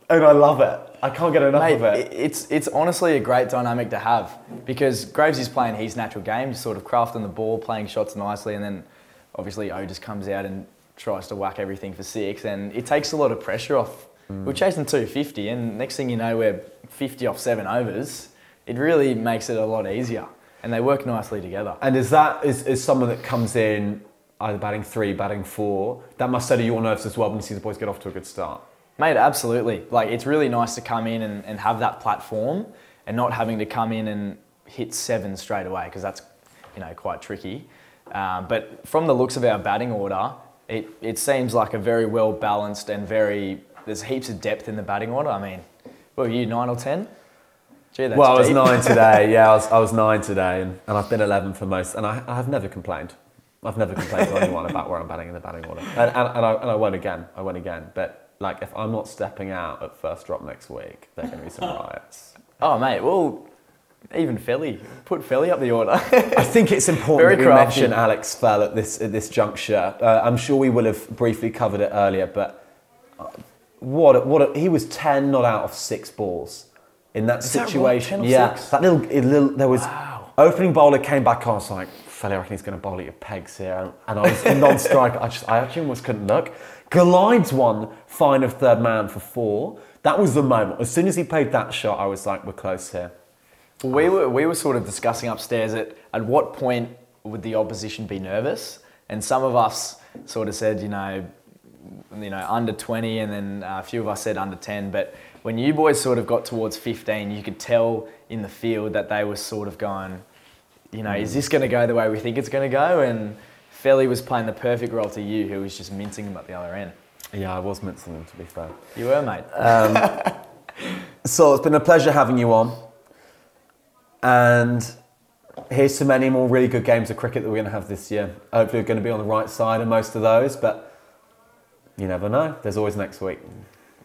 [SPEAKER 2] and I love it. I can't get enough
[SPEAKER 4] Mate,
[SPEAKER 2] of it.
[SPEAKER 4] it- it's it's honestly a great dynamic to have because Graves is playing his natural game, sort of crafting the ball, playing shots nicely, and then obviously O just comes out and tries to whack everything for six, and it takes a lot of pressure off. We're chasing 250, and next thing you know, we're 50 off seven overs. It really makes it a lot easier. and they work nicely together.
[SPEAKER 2] And is that is, is someone that comes in either batting three, batting four? That must settle your nerves as well when you see the boys get off to a good start.
[SPEAKER 4] Mate, absolutely. Like it's really nice to come in and, and have that platform and not having to come in and hit seven straight away because that's you know quite tricky. Um, but from the looks of our batting order, it, it seems like a very well balanced and very there's heaps of depth in the batting order. I mean, what were you nine or ten? Gee, that's
[SPEAKER 2] well, I was
[SPEAKER 4] deep.
[SPEAKER 2] nine today. Yeah, I was, I was nine today, and, and I've been 11 for most, and I, I've never complained. I've never complained to anyone about where I'm batting in the batting order, and, and, and, I, and I won't again. I won't again. But like, if I'm not stepping out at first drop next week, there are going to be some riots.
[SPEAKER 4] Oh mate, well, even Philly put Philly up the order.
[SPEAKER 2] I think it's important
[SPEAKER 4] Very
[SPEAKER 2] that we mention Alex Fell at this at this juncture. Uh, I'm sure we will have briefly covered it earlier, but what a, what a, he was 10 not out of six balls in that
[SPEAKER 4] Is that right?
[SPEAKER 2] situation.
[SPEAKER 4] 10
[SPEAKER 2] yeah,
[SPEAKER 4] six?
[SPEAKER 2] that little, little there was opening bowler came back on. I was like, fella, I reckon he's going to bowl at your pegs here, and I was non-strike. I just I actually almost couldn't look. Glides one fine of third man for four. That was the moment. As soon as he played that shot, I was like, we're close here.
[SPEAKER 4] we were we were sort of discussing upstairs at at what point would the opposition be nervous, and some of us sort of said, you know, you know, under 20, and then uh, a few of us said under 10. But when you boys sort of got towards 15, you could tell in the field that they were sort of going, you know, is this going to go the way we think it's going to go? And Felly was playing the perfect role to you, who was just mincing them at the other end.
[SPEAKER 2] Yeah, I was mincing them to be fair.
[SPEAKER 4] You were, mate.
[SPEAKER 2] So it's been a pleasure having you on. And here's to many more really good games of cricket that we're going to have this year. Hopefully, we're going to be on the right side of most of those, but you never know. There's always next week.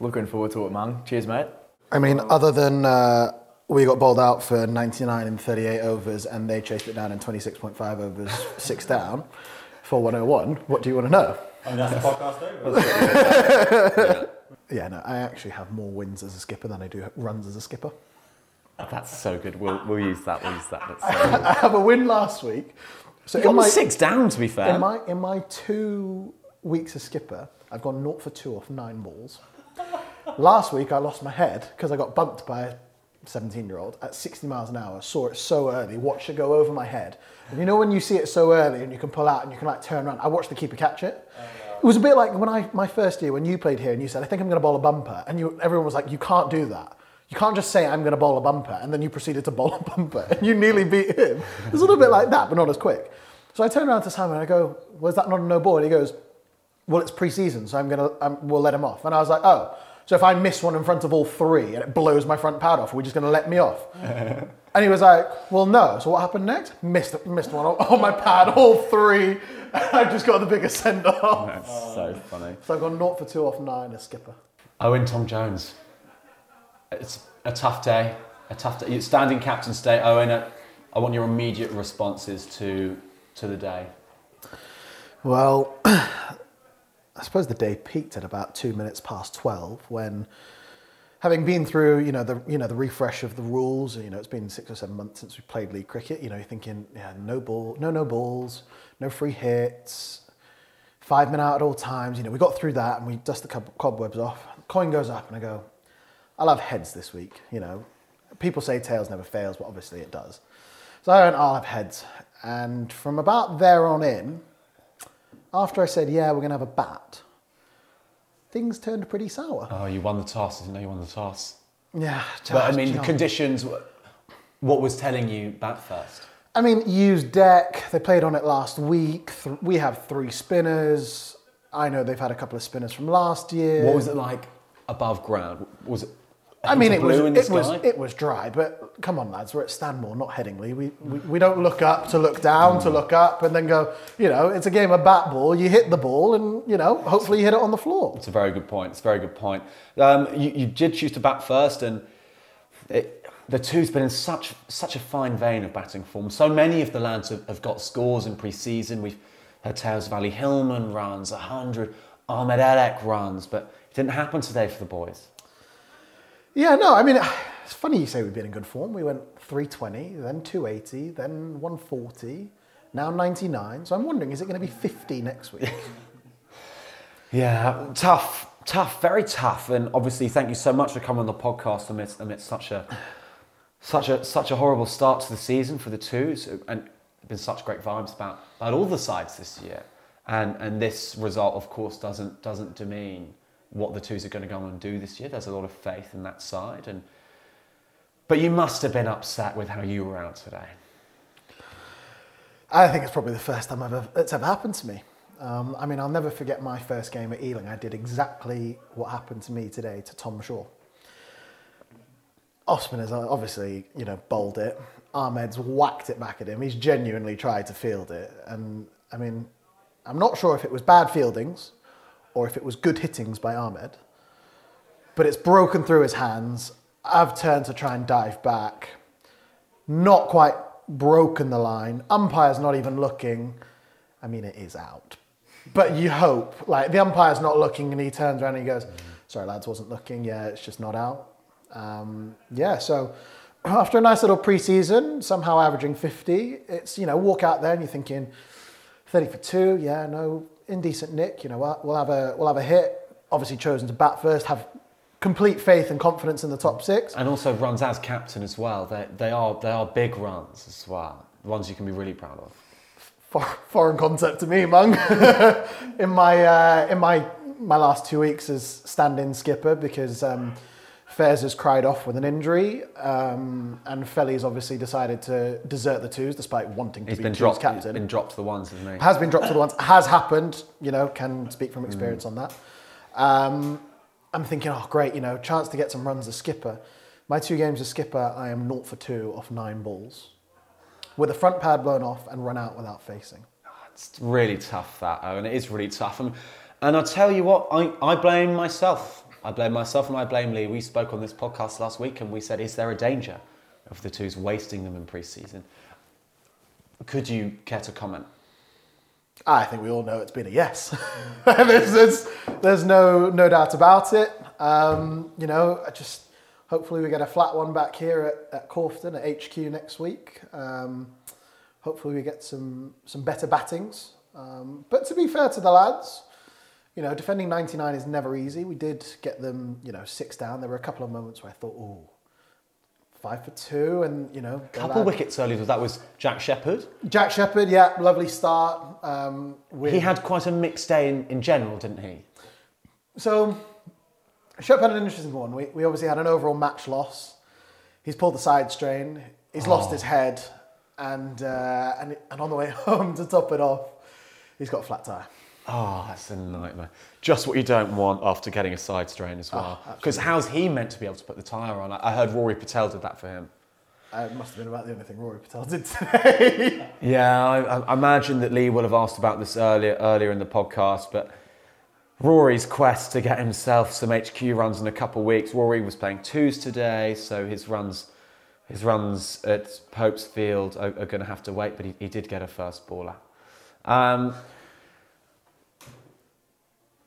[SPEAKER 4] Looking forward to it, Mung. Cheers, mate.
[SPEAKER 10] I mean, other than uh, we got bowled out for 99 and 38 overs and they chased it down in 26.5 overs, six down for 101, what do you want to know?
[SPEAKER 11] I mean, that's the podcast over.
[SPEAKER 10] Yeah, no, I actually have more wins as a skipper than I do runs as a skipper.
[SPEAKER 2] That's so good. We'll, we'll use that. We'll use that. That's so
[SPEAKER 10] I have a win last week. So
[SPEAKER 2] You got the six down, to be fair.
[SPEAKER 10] In my in my two weeks as skipper, I've gone 0 for two off nine balls. last week, I lost my head because I got bumped by a 17 year old at 60 miles an hour. Saw it so early, watched it go over my head. And you know when you see it so early and you can pull out and you can like turn around. I watched the keeper catch it. Oh, it was a bit like when I my first year when you played here and you said I think I'm going to bowl a bumper and you everyone was like you can't do that. You can't just say I'm going to bowl a bumper and then you proceeded to bowl a bumper and you nearly beat him. It was a little bit like that, but not as quick. So I turn around to Simon and I go, "Was that not a no ball?" And he goes, "Well, it's pre-season, so I'm gonna um, we'll let him off." And I was like, "Oh, so if I miss one in front of all three and it blows my front pad off, we're we just gonna let me off?" And he was like, "Well, no." So what happened next? Missed missed one on on my pad, all three. I've just got the biggest send off.
[SPEAKER 2] That's so funny.
[SPEAKER 10] So I've gone 0 for two off nine as skipper.
[SPEAKER 2] Owen Tom Jones. It's a tough day. A tough day. You're Standing captain stay, Owen. I want your immediate responses to to the day.
[SPEAKER 10] Well, I suppose the day peaked at about two minutes past twelve when, having been through, you know, the you know the refresh of the rules. You know, it's been six or seven months since we played league cricket. You know, you're thinking, yeah, no ball, no no balls, no free hits, five men out at all times. You know, we got through that and we dust the cob- cobwebs off. Coin goes up and I go, I'll have heads this week. You know, people say tails never fails, but obviously it does. So I went, I'll have heads. And from about there on in, after I said, yeah, we're going to have a bat, things turned pretty sour.
[SPEAKER 2] Oh, you won the toss. I didn't know you won the toss.
[SPEAKER 10] Yeah.
[SPEAKER 2] But I mean, the conditions. What was telling you bat first?
[SPEAKER 10] I mean, used deck. They played on it last week. Th- we have three spinners. I know they've had a couple of spinners from last year.
[SPEAKER 2] What was it like above ground? Was it?
[SPEAKER 10] I mean, it was
[SPEAKER 2] blue in the
[SPEAKER 10] it was it was dry, but come on, lads, we're at Stanmore, not Headingley. We, we we don't look up to look down to look up and then go. You know, it's a game of bat ball. You hit the ball, and you know, hopefully you hit it on the floor.
[SPEAKER 2] It's a very good point. It's a very good point. Um, you, you did choose to bat first, and it, the two's been in such such a fine vein of batting form. So many of the lads have, have got scores in pre-season. We've heard tales of Ali Hillman runs, 100, Ahmed Elek runs, but it didn't happen today for the boys.
[SPEAKER 10] Yeah, no, I mean, it's funny you say we've been in good form. We went 320, then 280, then 140, now 99. So I'm wondering, is it going to be 50 next week?
[SPEAKER 2] Yeah, tough, tough, very tough. And obviously, thank you so much for coming on the podcast amidst, amidst such a such a such a horrible start to the season for the twos, and been such great vibes about about all the sides this year. And and this result, of course, doesn't doesn't demean what the twos are going to go on and do this year. There's a lot of faith in that side, and but you must have been upset with how you were out today.
[SPEAKER 10] I think it's probably the first time ever it's ever happened to me. Um, I mean, I'll never forget my first game at Ealing. I did exactly what happened to me today to Tom Shaw. Osman has obviously, you know, bowled it. Ahmed's whacked it back at him. He's genuinely tried to field it. And I mean, I'm not sure if it was bad fieldings or if it was good hittings by Ahmed, but it's broken through his hands. I've turned to try and dive back. Not quite broken the line. Umpire's not even looking. I mean, it is out. But you hope, like, the umpire's not looking and he turns around and he goes, Sorry, lads, wasn't looking. Yeah, it's just not out. Um, yeah, so after a nice little pre-season, somehow averaging 50, it's, you know, walk out there and you're thinking 30 for two, yeah, no, indecent nick, you know, what, we'll have a, we'll have a hit. Obviously chosen to bat first, have complete faith and confidence in the top six.
[SPEAKER 2] And also runs as captain as well. They, they, are, they are big runs as well, ones you can be really proud of.
[SPEAKER 10] Foreign concept to me, Mung. in my, uh, in my, my last two weeks as stand-in skipper because um, Fairs has cried off with an injury, um, and Felly's obviously decided to desert the twos despite wanting to
[SPEAKER 2] He's
[SPEAKER 10] be
[SPEAKER 2] been
[SPEAKER 10] twos
[SPEAKER 2] dropped,
[SPEAKER 10] captain.
[SPEAKER 2] He's been dropped to the ones, hasn't he?
[SPEAKER 10] Has been dropped to the ones. Has happened. You know, can speak from experience on that. Um, I'm thinking, oh great, you know, chance to get some runs as skipper. My two games as skipper, I am naught for two off nine balls, with the front pad blown off and run out without facing.
[SPEAKER 2] It's really tough that, and it is really tough. And, and I'll tell you what, I, I blame myself. I blame myself and I blame Leigh. We spoke on this podcast last week and we said, is there a danger of the twos wasting them in pre-season? Could you care to comment?
[SPEAKER 10] I think we all know it's been a yes. there's, there's, there's no no doubt about it. Um, you know, I just hopefully we get a flat one back here at, at Corfton at HQ next week. Um, hopefully we get some some better battings. Um, but to be fair to the lads, you know, defending 99 is never easy. We did get them, you know, six down. There were a couple of moments where I thought, oh, five for two, and you know,
[SPEAKER 2] A couple wickets early. That was Jack Shepherd.
[SPEAKER 10] Jack Shepherd, yeah, lovely start. Um, with,
[SPEAKER 2] He had quite a mixed day in, in general, didn't he?
[SPEAKER 10] So, Shep had an interesting one. We, we obviously had an overall match loss. He's pulled the side strain. He's lost
[SPEAKER 2] Oh.
[SPEAKER 10] his head, and uh, and and on the way home to top it off, he's got a flat tire.
[SPEAKER 2] Oh, that's a nightmare. Just what you don't want after getting a side strain as well.
[SPEAKER 10] Oh,
[SPEAKER 2] Because how's he meant to be able to put the tyre on? I I heard Rory Patel did that for him.
[SPEAKER 10] Uh, it must have been about the only thing Rory Patel did today.
[SPEAKER 2] Yeah, I, I imagine that Leigh will have asked about this earlier earlier in the podcast, but Rory's quest to get himself some HQ runs in a couple of weeks. Rory was playing twos today, so his runs his runs at Pope's Field are, are going to have to wait, but he, he did get a first baller. Um,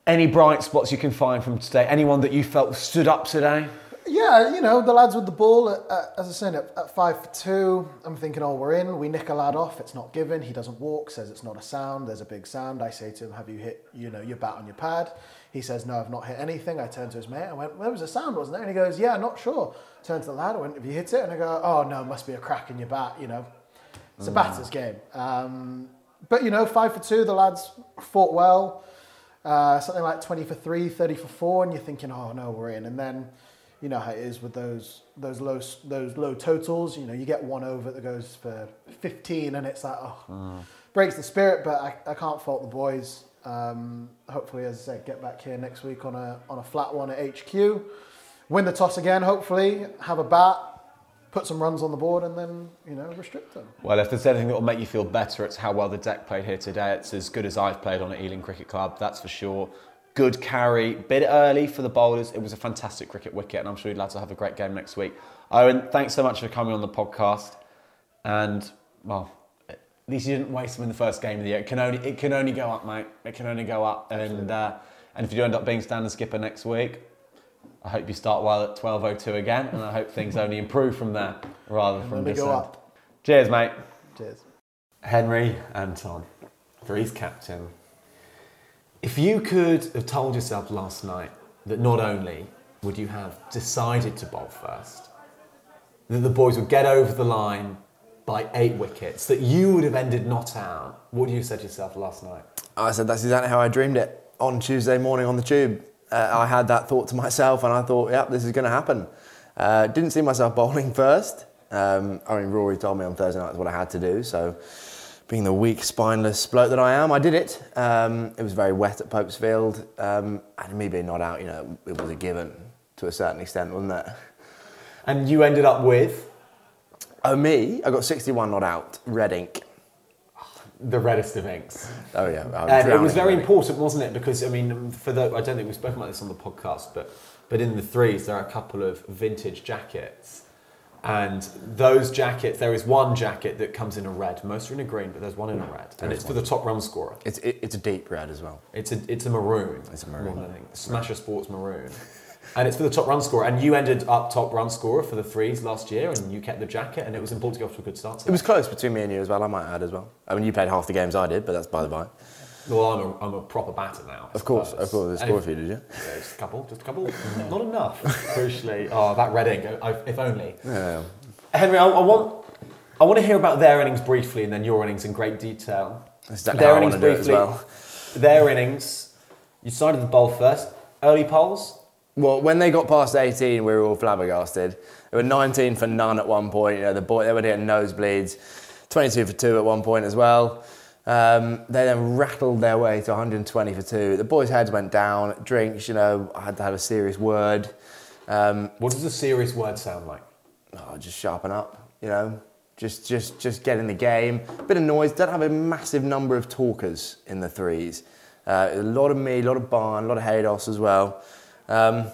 [SPEAKER 2] any bright spots you can find from today? Anyone that you felt stood up today?
[SPEAKER 10] yeah, you know, the lads with the ball, at, at, as I said, at, at five for two, I'm thinking, oh, we're in. We nick a lad off. It's not given. He doesn't walk, says it's not a sound. There's a big sound. I say to him, have you hit, you know, your bat on your pad? He says, no, I've not hit anything. I turn to his mate. I went, well, there was a sound, wasn't there? And he goes, yeah, not sure. Turn to the lad. I went, have you hit it? And I go, oh, no, must be a crack in your bat, you know. It's a
[SPEAKER 2] Mm.
[SPEAKER 10] batter's game. Um, but, you know, five for two, the lads fought well. Uh, something like 20 for three, 30 for four, and you're thinking, oh, no, we're in. And then, you know how it is with those those low those low totals. You know, you get one over that goes for 15, and it's like, oh, breaks the spirit. But I, I can't fault the boys. Um, hopefully, as I said, get back here next week on a on a flat one at HQ, win the toss again. Hopefully, have a bat, put some runs on the board, and then you know restrict them.
[SPEAKER 2] Well, if there's anything that will make you feel better, it's how well the deck played here today. It's as good as I've played on at Ealing Cricket Club, that's for sure. Good carry, bit early for the bowlers. It was a fantastic cricket wicket, and I'm sure you lads to have a great game next week. Owen, thanks so much for coming on the podcast. And well, at least you didn't waste them in the first game of the year. It can only it can only go up, mate. It can only go up. And uh, and if you do end up being standing skipper next week, I hope you start well at 12:02 again, and I hope things only improve from there rather from this
[SPEAKER 10] go
[SPEAKER 2] end.
[SPEAKER 10] up.
[SPEAKER 2] Cheers, mate.
[SPEAKER 10] Cheers.
[SPEAKER 2] Henry Anton, Three's captain. If you could have told yourself last night that not only would you have decided to bowl first, that the boys would get over the line by eight wickets, that you would have ended not out, what do you say to yourself last night?
[SPEAKER 1] I said that's exactly how I dreamed it on Tuesday morning on the tube. Uh, I had that thought to myself, and I thought, "Yep, this is going to happen." Uh, didn't see myself bowling first. Um, I mean, Rory told me on Thursday night that's what I had to do. So, being the weak, spineless bloke that I am, I did it. Um, it was very wet at Popesfield, um, and me being not out, you know, it was a given to a certain extent, wasn't it?
[SPEAKER 2] And you ended up with
[SPEAKER 1] Oh, me? I got 61 not out. Red ink.
[SPEAKER 2] The reddest of inks.
[SPEAKER 1] Oh yeah, I'm
[SPEAKER 2] And it was very important, wasn't it? Because I mean, for the I don't think we've spoken about this on the podcast, but but in the threes there are a couple of vintage jackets, and those jackets there is one jacket that comes in a red. Most are in a green, but there's one in a red, and
[SPEAKER 1] There
[SPEAKER 2] it's
[SPEAKER 1] is
[SPEAKER 2] for the top run scorer.
[SPEAKER 1] It's it, it's a deep red as well.
[SPEAKER 2] It's a it's a maroon.
[SPEAKER 1] It's a maroon.
[SPEAKER 2] Smasher Sports maroon. And it's for the top run scorer. And you ended up top run scorer for the threes last year, and you kept the jacket, and it was important to get off to a good start.
[SPEAKER 1] It was close between me and you as well. I might add as well. I mean, you played half the games I did, but that's by the by.
[SPEAKER 2] Well, I'm a, I'm a proper batter now. I
[SPEAKER 1] Of course,
[SPEAKER 2] suppose.
[SPEAKER 1] of course. There's
[SPEAKER 2] if-
[SPEAKER 1] for you, did you?
[SPEAKER 2] Yeah, just a couple, just a couple. Not enough, crucially. Oh, that red ink, if only.
[SPEAKER 1] Yeah.
[SPEAKER 2] Henry, I, I want I want to hear about their innings briefly and then your innings in great detail.
[SPEAKER 1] That's exactly how I wanna do it as well.
[SPEAKER 2] Their innings, you started the bowl first. Early polls?
[SPEAKER 1] Well, when they got past 18, we were all flabbergasted. They were 19 for none at one point. You know, the boy they were getting nosebleeds. 22 for two at one point as well. Um, they then rattled their way to 120 for two. The boys' heads went down. Drinks, you know, I had to have a serious word. Um,
[SPEAKER 2] what does a serious word sound like?
[SPEAKER 1] Oh, just sharpen up. You know, just just just get in the game. Bit of noise. Don't have a massive number of talkers in the threes. Uh, a lot of me, a lot of Barn, a lot of Haydos as well. Um,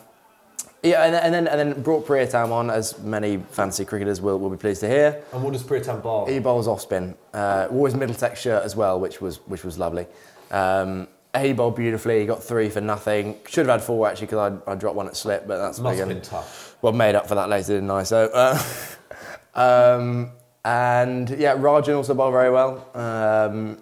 [SPEAKER 1] yeah, and, then- and then and then brought Priyatam on, as many fancy cricketers will, will be pleased to hear.
[SPEAKER 2] And what does Priyatam bowl?
[SPEAKER 1] He bowls off spin. Uh, wore his Middlesex shirt as well, which was which was lovely. Um, he bowled beautifully. He got three for nothing. Should have had four actually because I, I dropped one at slip, but that's
[SPEAKER 2] Must
[SPEAKER 1] big
[SPEAKER 2] have been tough.
[SPEAKER 1] Well, made up for that later, didn't I? So, uh, um, and yeah, Rajan also bowled very well. Um,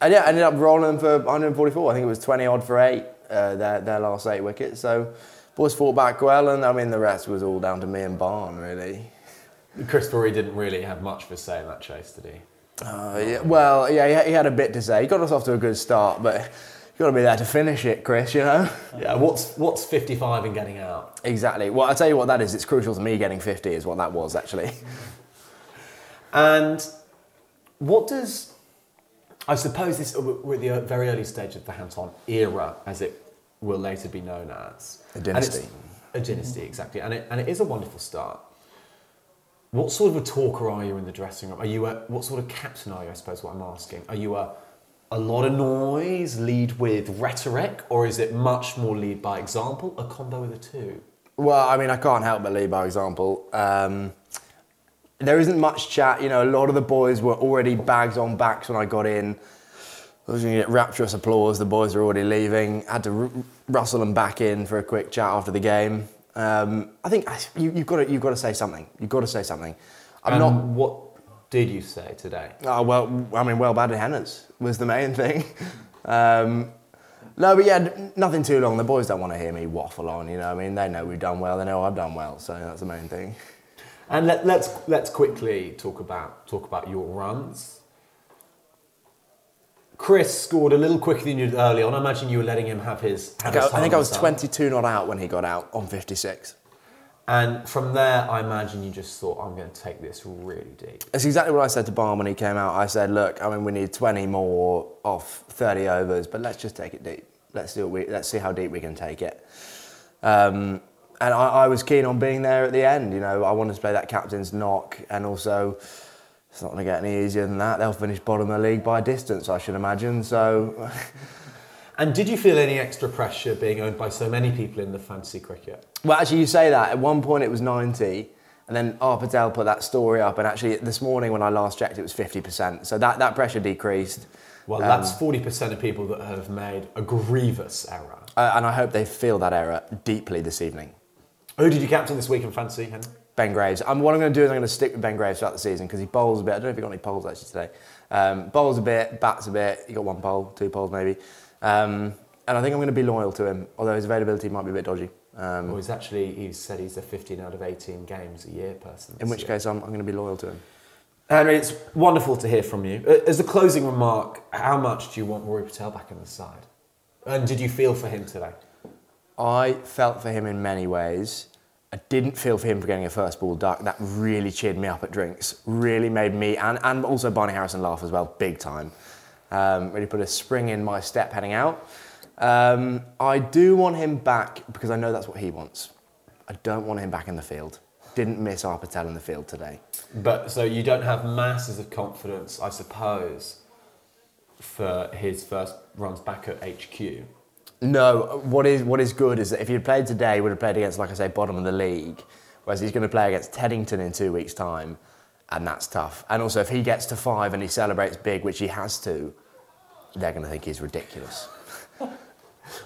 [SPEAKER 1] and yeah, ended up rolling for 144. I think it was 20 odd for eight, uh, their, their last eight wickets. So, boys fought back well, and I mean, the rest was all down to me and Barn, really.
[SPEAKER 2] Chris Bury didn't really have much for say in that chase, did he?
[SPEAKER 1] Uh, yeah, well, yeah, he, had a bit to say. He got us off to a good start, but you've got to be there to finish it, Chris, you know?
[SPEAKER 2] Yeah, what's what's 55 and getting out?
[SPEAKER 1] Exactly. Well, I'll tell you what that is. It's crucial to me getting 50, is what that was, actually.
[SPEAKER 2] And what does I suppose this we're at the very early stage of the Hampton era, as it will later be known as
[SPEAKER 1] A dynasty.
[SPEAKER 2] A dynasty, exactly, and it and it is a wonderful start. What sort of a talker are you in the dressing room? Are you a what sort of captain are you? I suppose what I'm asking. Are you a a lot of noise, lead with rhetoric, or is it much more lead by example? A combo of the two.
[SPEAKER 1] Well, I mean, I can't help but lead by example. Um, there isn't much chat. You know, a lot of the boys were already bags on backs when I got in. I was going to get rapturous applause. The boys were already leaving. I had to r- rustle them back in for a quick chat after the game. Um, I think you, you've got to you've got to say something. You've got to say something. I'm
[SPEAKER 2] And
[SPEAKER 1] not.
[SPEAKER 2] What did you say today?
[SPEAKER 1] Oh, well, I mean, well batted Henners was the main thing. Um, no, but yeah, nothing too long. The boys don't want to hear me waffle on, you know. I mean, they know we've done well. They know I've done well, so that's the main thing.
[SPEAKER 2] And let, let's let's quickly talk about talk about your runs. Chris scored a little quicker than you did early on. I imagine you were letting him have his. Have
[SPEAKER 1] Okay,
[SPEAKER 2] his
[SPEAKER 1] I think I was 22 not out when he got out on 56.
[SPEAKER 2] And from there, I imagine you just thought, I'm going to take this really deep.
[SPEAKER 1] It's exactly what I said to Barn when he came out. I said, look, I mean, we need 20 more off 30 overs, but let's just take it deep. Let's see, what we, let's see how deep we can take it. Um, and I, I was keen on being there at the end. You know, I wanted to play that captain's knock, and also it's not going to get any easier than that. They'll finish bottom of the league by a distance, I should imagine. So,
[SPEAKER 2] And did you feel any extra pressure being owned by so many people in the fantasy cricket?
[SPEAKER 1] well, actually, you say that. At one point, it was 90. And then R. Patel put that story up, and actually, this morning when I last checked, it was 50%. So that, that pressure decreased.
[SPEAKER 2] Well,
[SPEAKER 1] Um,
[SPEAKER 2] that's 40% of people that have made a grievous error.
[SPEAKER 1] Uh, and I hope they feel that error deeply this evening.
[SPEAKER 2] Who did you captain this week in fantasy, Henry?
[SPEAKER 1] Ben Graves. Um, what I'm going to do is I'm going to stick with Ben Graves throughout the season because he bowls a bit. I don't know if he got any poles actually today. Um, bowls a bit, bats a bit. He got one pole, two poles maybe. Um, and I think I'm going to be loyal to him, although his availability might be a bit dodgy. Um,
[SPEAKER 12] Well, he's actually he said he's a 15 out of 18 games a year person.
[SPEAKER 1] in which
[SPEAKER 12] year.
[SPEAKER 1] case, I'm, I'm going to be loyal to him.
[SPEAKER 12] Henry, it's wonderful to hear from you. As a closing remark, how much do you want Rory Patel back in the side? And did you feel for him today?
[SPEAKER 1] I felt for him in many ways. I didn't feel for him for getting a first ball duck. That really cheered me up at drinks. Really made me, and, and also Barney Harrison laugh as well, big time. Um, really put a spring in my step heading out. Um, I do want him back because I know that's what he wants. I don't want him back in the field. Didn't miss our Patel in the field today.
[SPEAKER 12] But so you don't have masses of confidence, I suppose, for his first runs back at HQ.
[SPEAKER 1] No, what is what is good is that if he'd played today, he would have played against, like I say, bottom of the league. Whereas he's going to play against Teddington in two weeks' time, and that's tough. And also, if he gets to five and he celebrates big, which he has to, they're going to think he's ridiculous.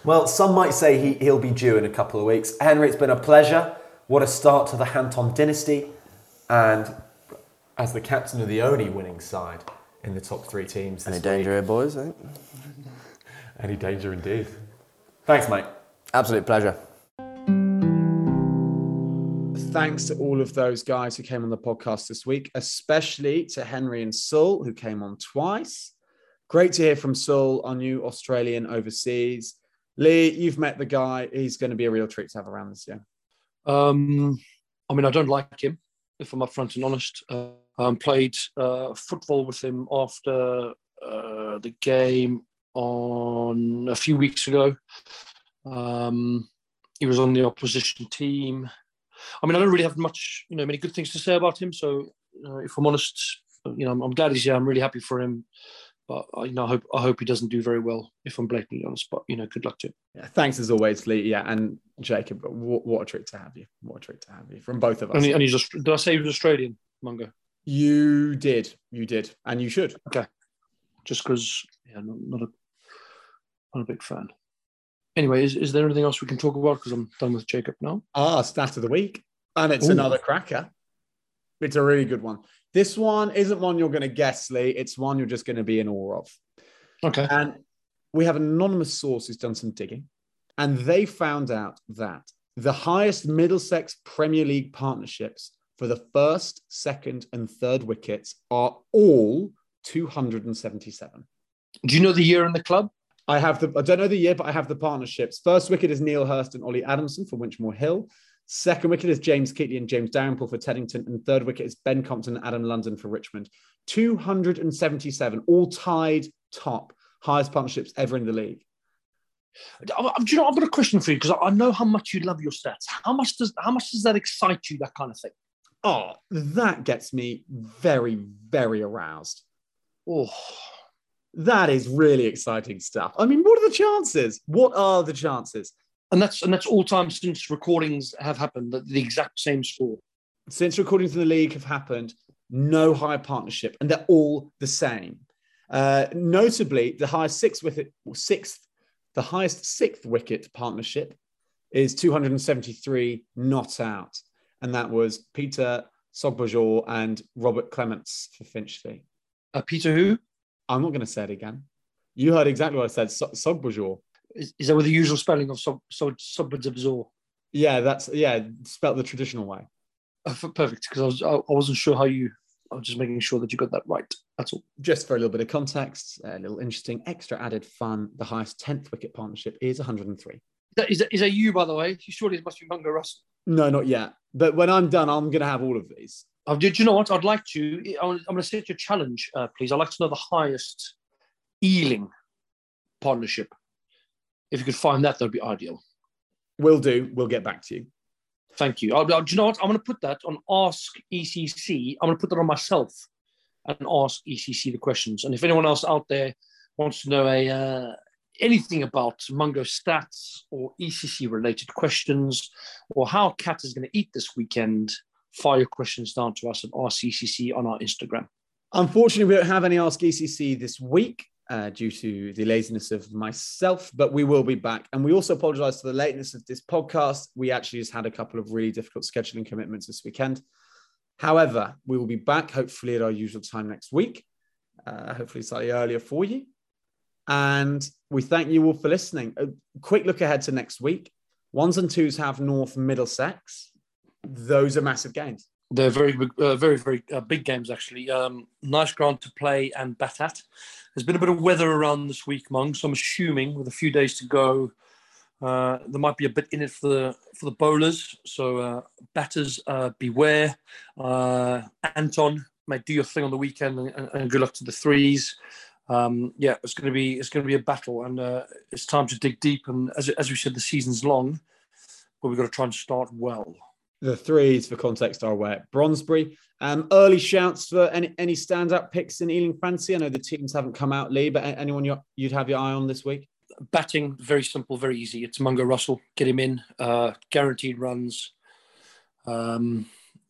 [SPEAKER 12] Well, some might say he, he'll be due in a couple of weeks. Henry, it's been a pleasure. What a start to the Hantom dynasty. And as the captain of the only winning side in the top three teams.
[SPEAKER 1] Any danger here, boys? eh?
[SPEAKER 12] Any danger indeed. Thanks, mate.
[SPEAKER 1] Absolute pleasure.
[SPEAKER 2] Thanks to all of those guys who came on the podcast this week, especially to Henry and Sul, who came on twice. Great to hear from Sul, our new Australian overseas. Leigh, you've met the guy. He's going to be a real treat to have around this year.
[SPEAKER 3] Um, I mean, I don't like him, if I'm upfront and honest. Uh, um, played uh, football with him after uh, the game on a few weeks ago. Um, he was on the opposition team. I mean, I don't really have much, you know, many good things to say about him. So, uh, if I'm honest, you know, I'm, I'm glad he's here. I'm really happy for him. But uh, you know, I hope I hope he doesn't do very well. If I'm blatantly honest, but you know, good luck to him.
[SPEAKER 2] Yeah, thanks as always, Leigh. Yeah, and Jacob, what, what a treat to have you. What a treat to have you from both of us.
[SPEAKER 3] And, he, and he's just, did I say he was Australian, Mungo?
[SPEAKER 2] You did, you did, and you should.
[SPEAKER 3] Okay, just because, yeah, not, not a not a big fan. Anyway, is, is there anything else we can talk about? Because I'm done with Jacob now.
[SPEAKER 2] Ah, stat of the week. And it's
[SPEAKER 3] Ooh.
[SPEAKER 2] another cracker. It's a really good one. This one isn't one you're going to guess, Leigh. It's one you're just going to be in awe of.
[SPEAKER 3] Okay.
[SPEAKER 2] And we have an anonymous source who's done some digging, and they found out that the highest Middlesex Premier League partnerships for the first, second, and third wickets are all 277.
[SPEAKER 3] Do you know the year in the club?
[SPEAKER 2] I have the I don't know the year, but I have the partnerships. First wicket is Neil Hurst and Ollie Adamson for Winchmore Hill. Second wicket is James Keatley and James Downpool for Teddington. And third wicket is Ben Compton and Adam London for Richmond. 277, all tied top, highest partnerships ever in the league.
[SPEAKER 3] Do you know? I've got a question for you because I I know how much you love your stats. How much does how much does that excite you? That kind of thing.
[SPEAKER 2] Oh, that gets me very, very aroused.
[SPEAKER 3] Oh,
[SPEAKER 2] that is really exciting stuff. I mean, what are the chances? What are the chances?
[SPEAKER 3] And that's and that's all time since recordings have happened. The, the exact same score.
[SPEAKER 2] Since recordings in the league have happened, no higher partnership, and they're all the same. Uh, notably, the highest sixth wicket, sixth, the highest sixth wicket partnership is 273 not out, and that was Peter Sogbajor and Robert Clements for Finchley.
[SPEAKER 3] Uh, Peter who?
[SPEAKER 2] I'm not going to say it again. You heard exactly what I said. So- Sogbajor.
[SPEAKER 3] Is, is that with the usual spelling of sub sub?
[SPEAKER 2] Yeah, that's yeah, spelt the traditional way.
[SPEAKER 3] Uh, perfect. Because I was I, wasn't sure how you. I was just making sure that you got that right. That's all.
[SPEAKER 2] Just for a little bit of context, a little interesting, extra added fun. The highest 10th wicket partnership is 103.
[SPEAKER 3] Is that, is that, is that you, by the way? You surely it must be Mungo Russell.
[SPEAKER 2] No, not yet. But when I'm done, I'm going to have all of these.
[SPEAKER 3] Oh, did you know what? I'd like to. I'm going to set you a challenge, uh, please. I'd like to know the highest Ealing partnership. If you could find that, that'd be ideal.
[SPEAKER 2] Will do. We'll get back to you.
[SPEAKER 3] Thank you. I'll, I'll- do you know what? I'm going to put that on Ask ECC. I'm going to put that on myself and ask ECC the questions. And if anyone else out there wants to know a uh, anything about Mungo stats or ECC related questions or how Cat is going to eat this weekend, fire your questions down to us at RCCC on our Instagram.
[SPEAKER 2] Unfortunately, we don't have any Ask ECC this week uh, due to the laziness of myself, but we will be back. And we also apologize for the lateness of this podcast. We actually just had a couple of really difficult scheduling commitments this weekend. However, we will be back hopefully at our usual time next week, uh, hopefully slightly earlier for you. And we thank you all for listening. A quick look ahead to next week. Ones and twos have North Middlesex. Those are massive games.
[SPEAKER 3] They're very, uh, very, very uh, big games actually. Um, nice ground to play and bat at. There's been a bit of weather around this week, Mung, so I'm assuming with a few days to go, uh, there might be a bit in it for the for the bowlers. So uh, batters, uh, beware. Uh, Anton, mate, do your thing on the weekend, and, and, good luck to the threes. Um, yeah, it's going to be it's going to be a battle, and it's time to dig deep. And as as we said, the season's long, but we've got to try and start well.
[SPEAKER 2] The threes for context are where Brondesbury. Um, early shouts for any any standout picks in Ealing Fancy. I know the teams haven't come out, Leigh, but anyone you you'd have your eye on this week?
[SPEAKER 3] batting very simple, very easy. It's Mungo Russell. Get him in. Uh, guaranteed runs. Um,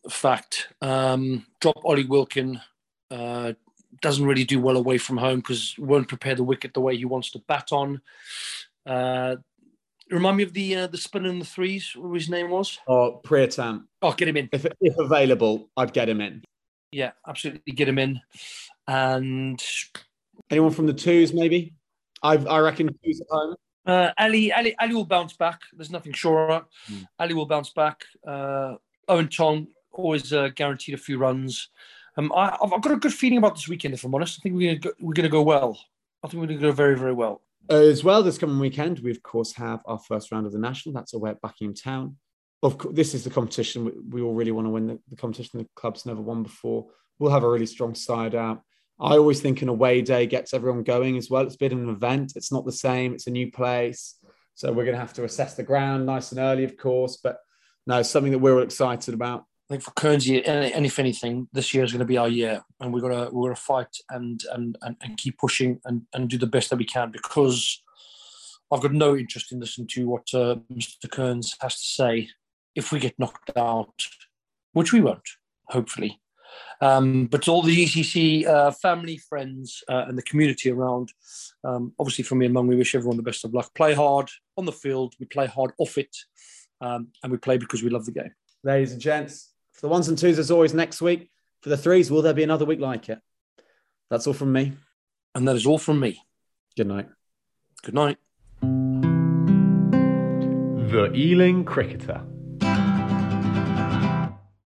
[SPEAKER 3] fact. Um, drop Ollie Wilkin. Uh, doesn't really do well away from home because won't prepare the wicket the way he wants to bat on. Uh, remind me of the uh, the spinner in the threes. What his name was?
[SPEAKER 2] Or Priyatam.
[SPEAKER 3] Oh, get him in.
[SPEAKER 2] If, if available, I'd get him in.
[SPEAKER 3] Yeah, absolutely get him in. And
[SPEAKER 2] anyone from the twos, maybe? I I reckon twos at home.
[SPEAKER 3] Uh, Ali, Ali, Ali will bounce back. There's nothing sure. Ali will bounce back. Uh, Owen Tong always uh, guaranteed a few runs. Um, I, I've I've got a good feeling about this weekend. If I'm honest, I think we're gonna go, we're going to go well. I think we're going to go very very well.
[SPEAKER 2] As well, this coming weekend, we of course have our first round of the national. That's away at Buckingham Town. Of course, this is the competition we, all really want to win. The, the competition the club's never won before. We'll have a really strong side out. I always think an away day gets everyone going as well. It's been an event. It's not the same. It's a new place, so we're going to have to assess the ground nice and early, of course. But no, something that we're all excited about.
[SPEAKER 3] I think for Guernsey, and, if anything, this year is going to be our year, and we're gonna we're gonna fight and and and, and keep pushing and, and do the best that we can because I've got no interest in listening to what uh, Mr. Kearns has to say if we get knocked out, which we won't, hopefully. Um, but all the ECC uh, family, friends, uh, and the community around, um, obviously from me and Mung, we wish everyone the best of luck. Play hard on the field, we play hard off it, um, and we play because we love the game.
[SPEAKER 2] Ladies and gents, for the ones and twos, as always, next week. For the threes, will there be another week like it? That's all from me.
[SPEAKER 3] And that is all from me.
[SPEAKER 2] Good night.
[SPEAKER 3] Good night.
[SPEAKER 13] The Ealing Cricketer.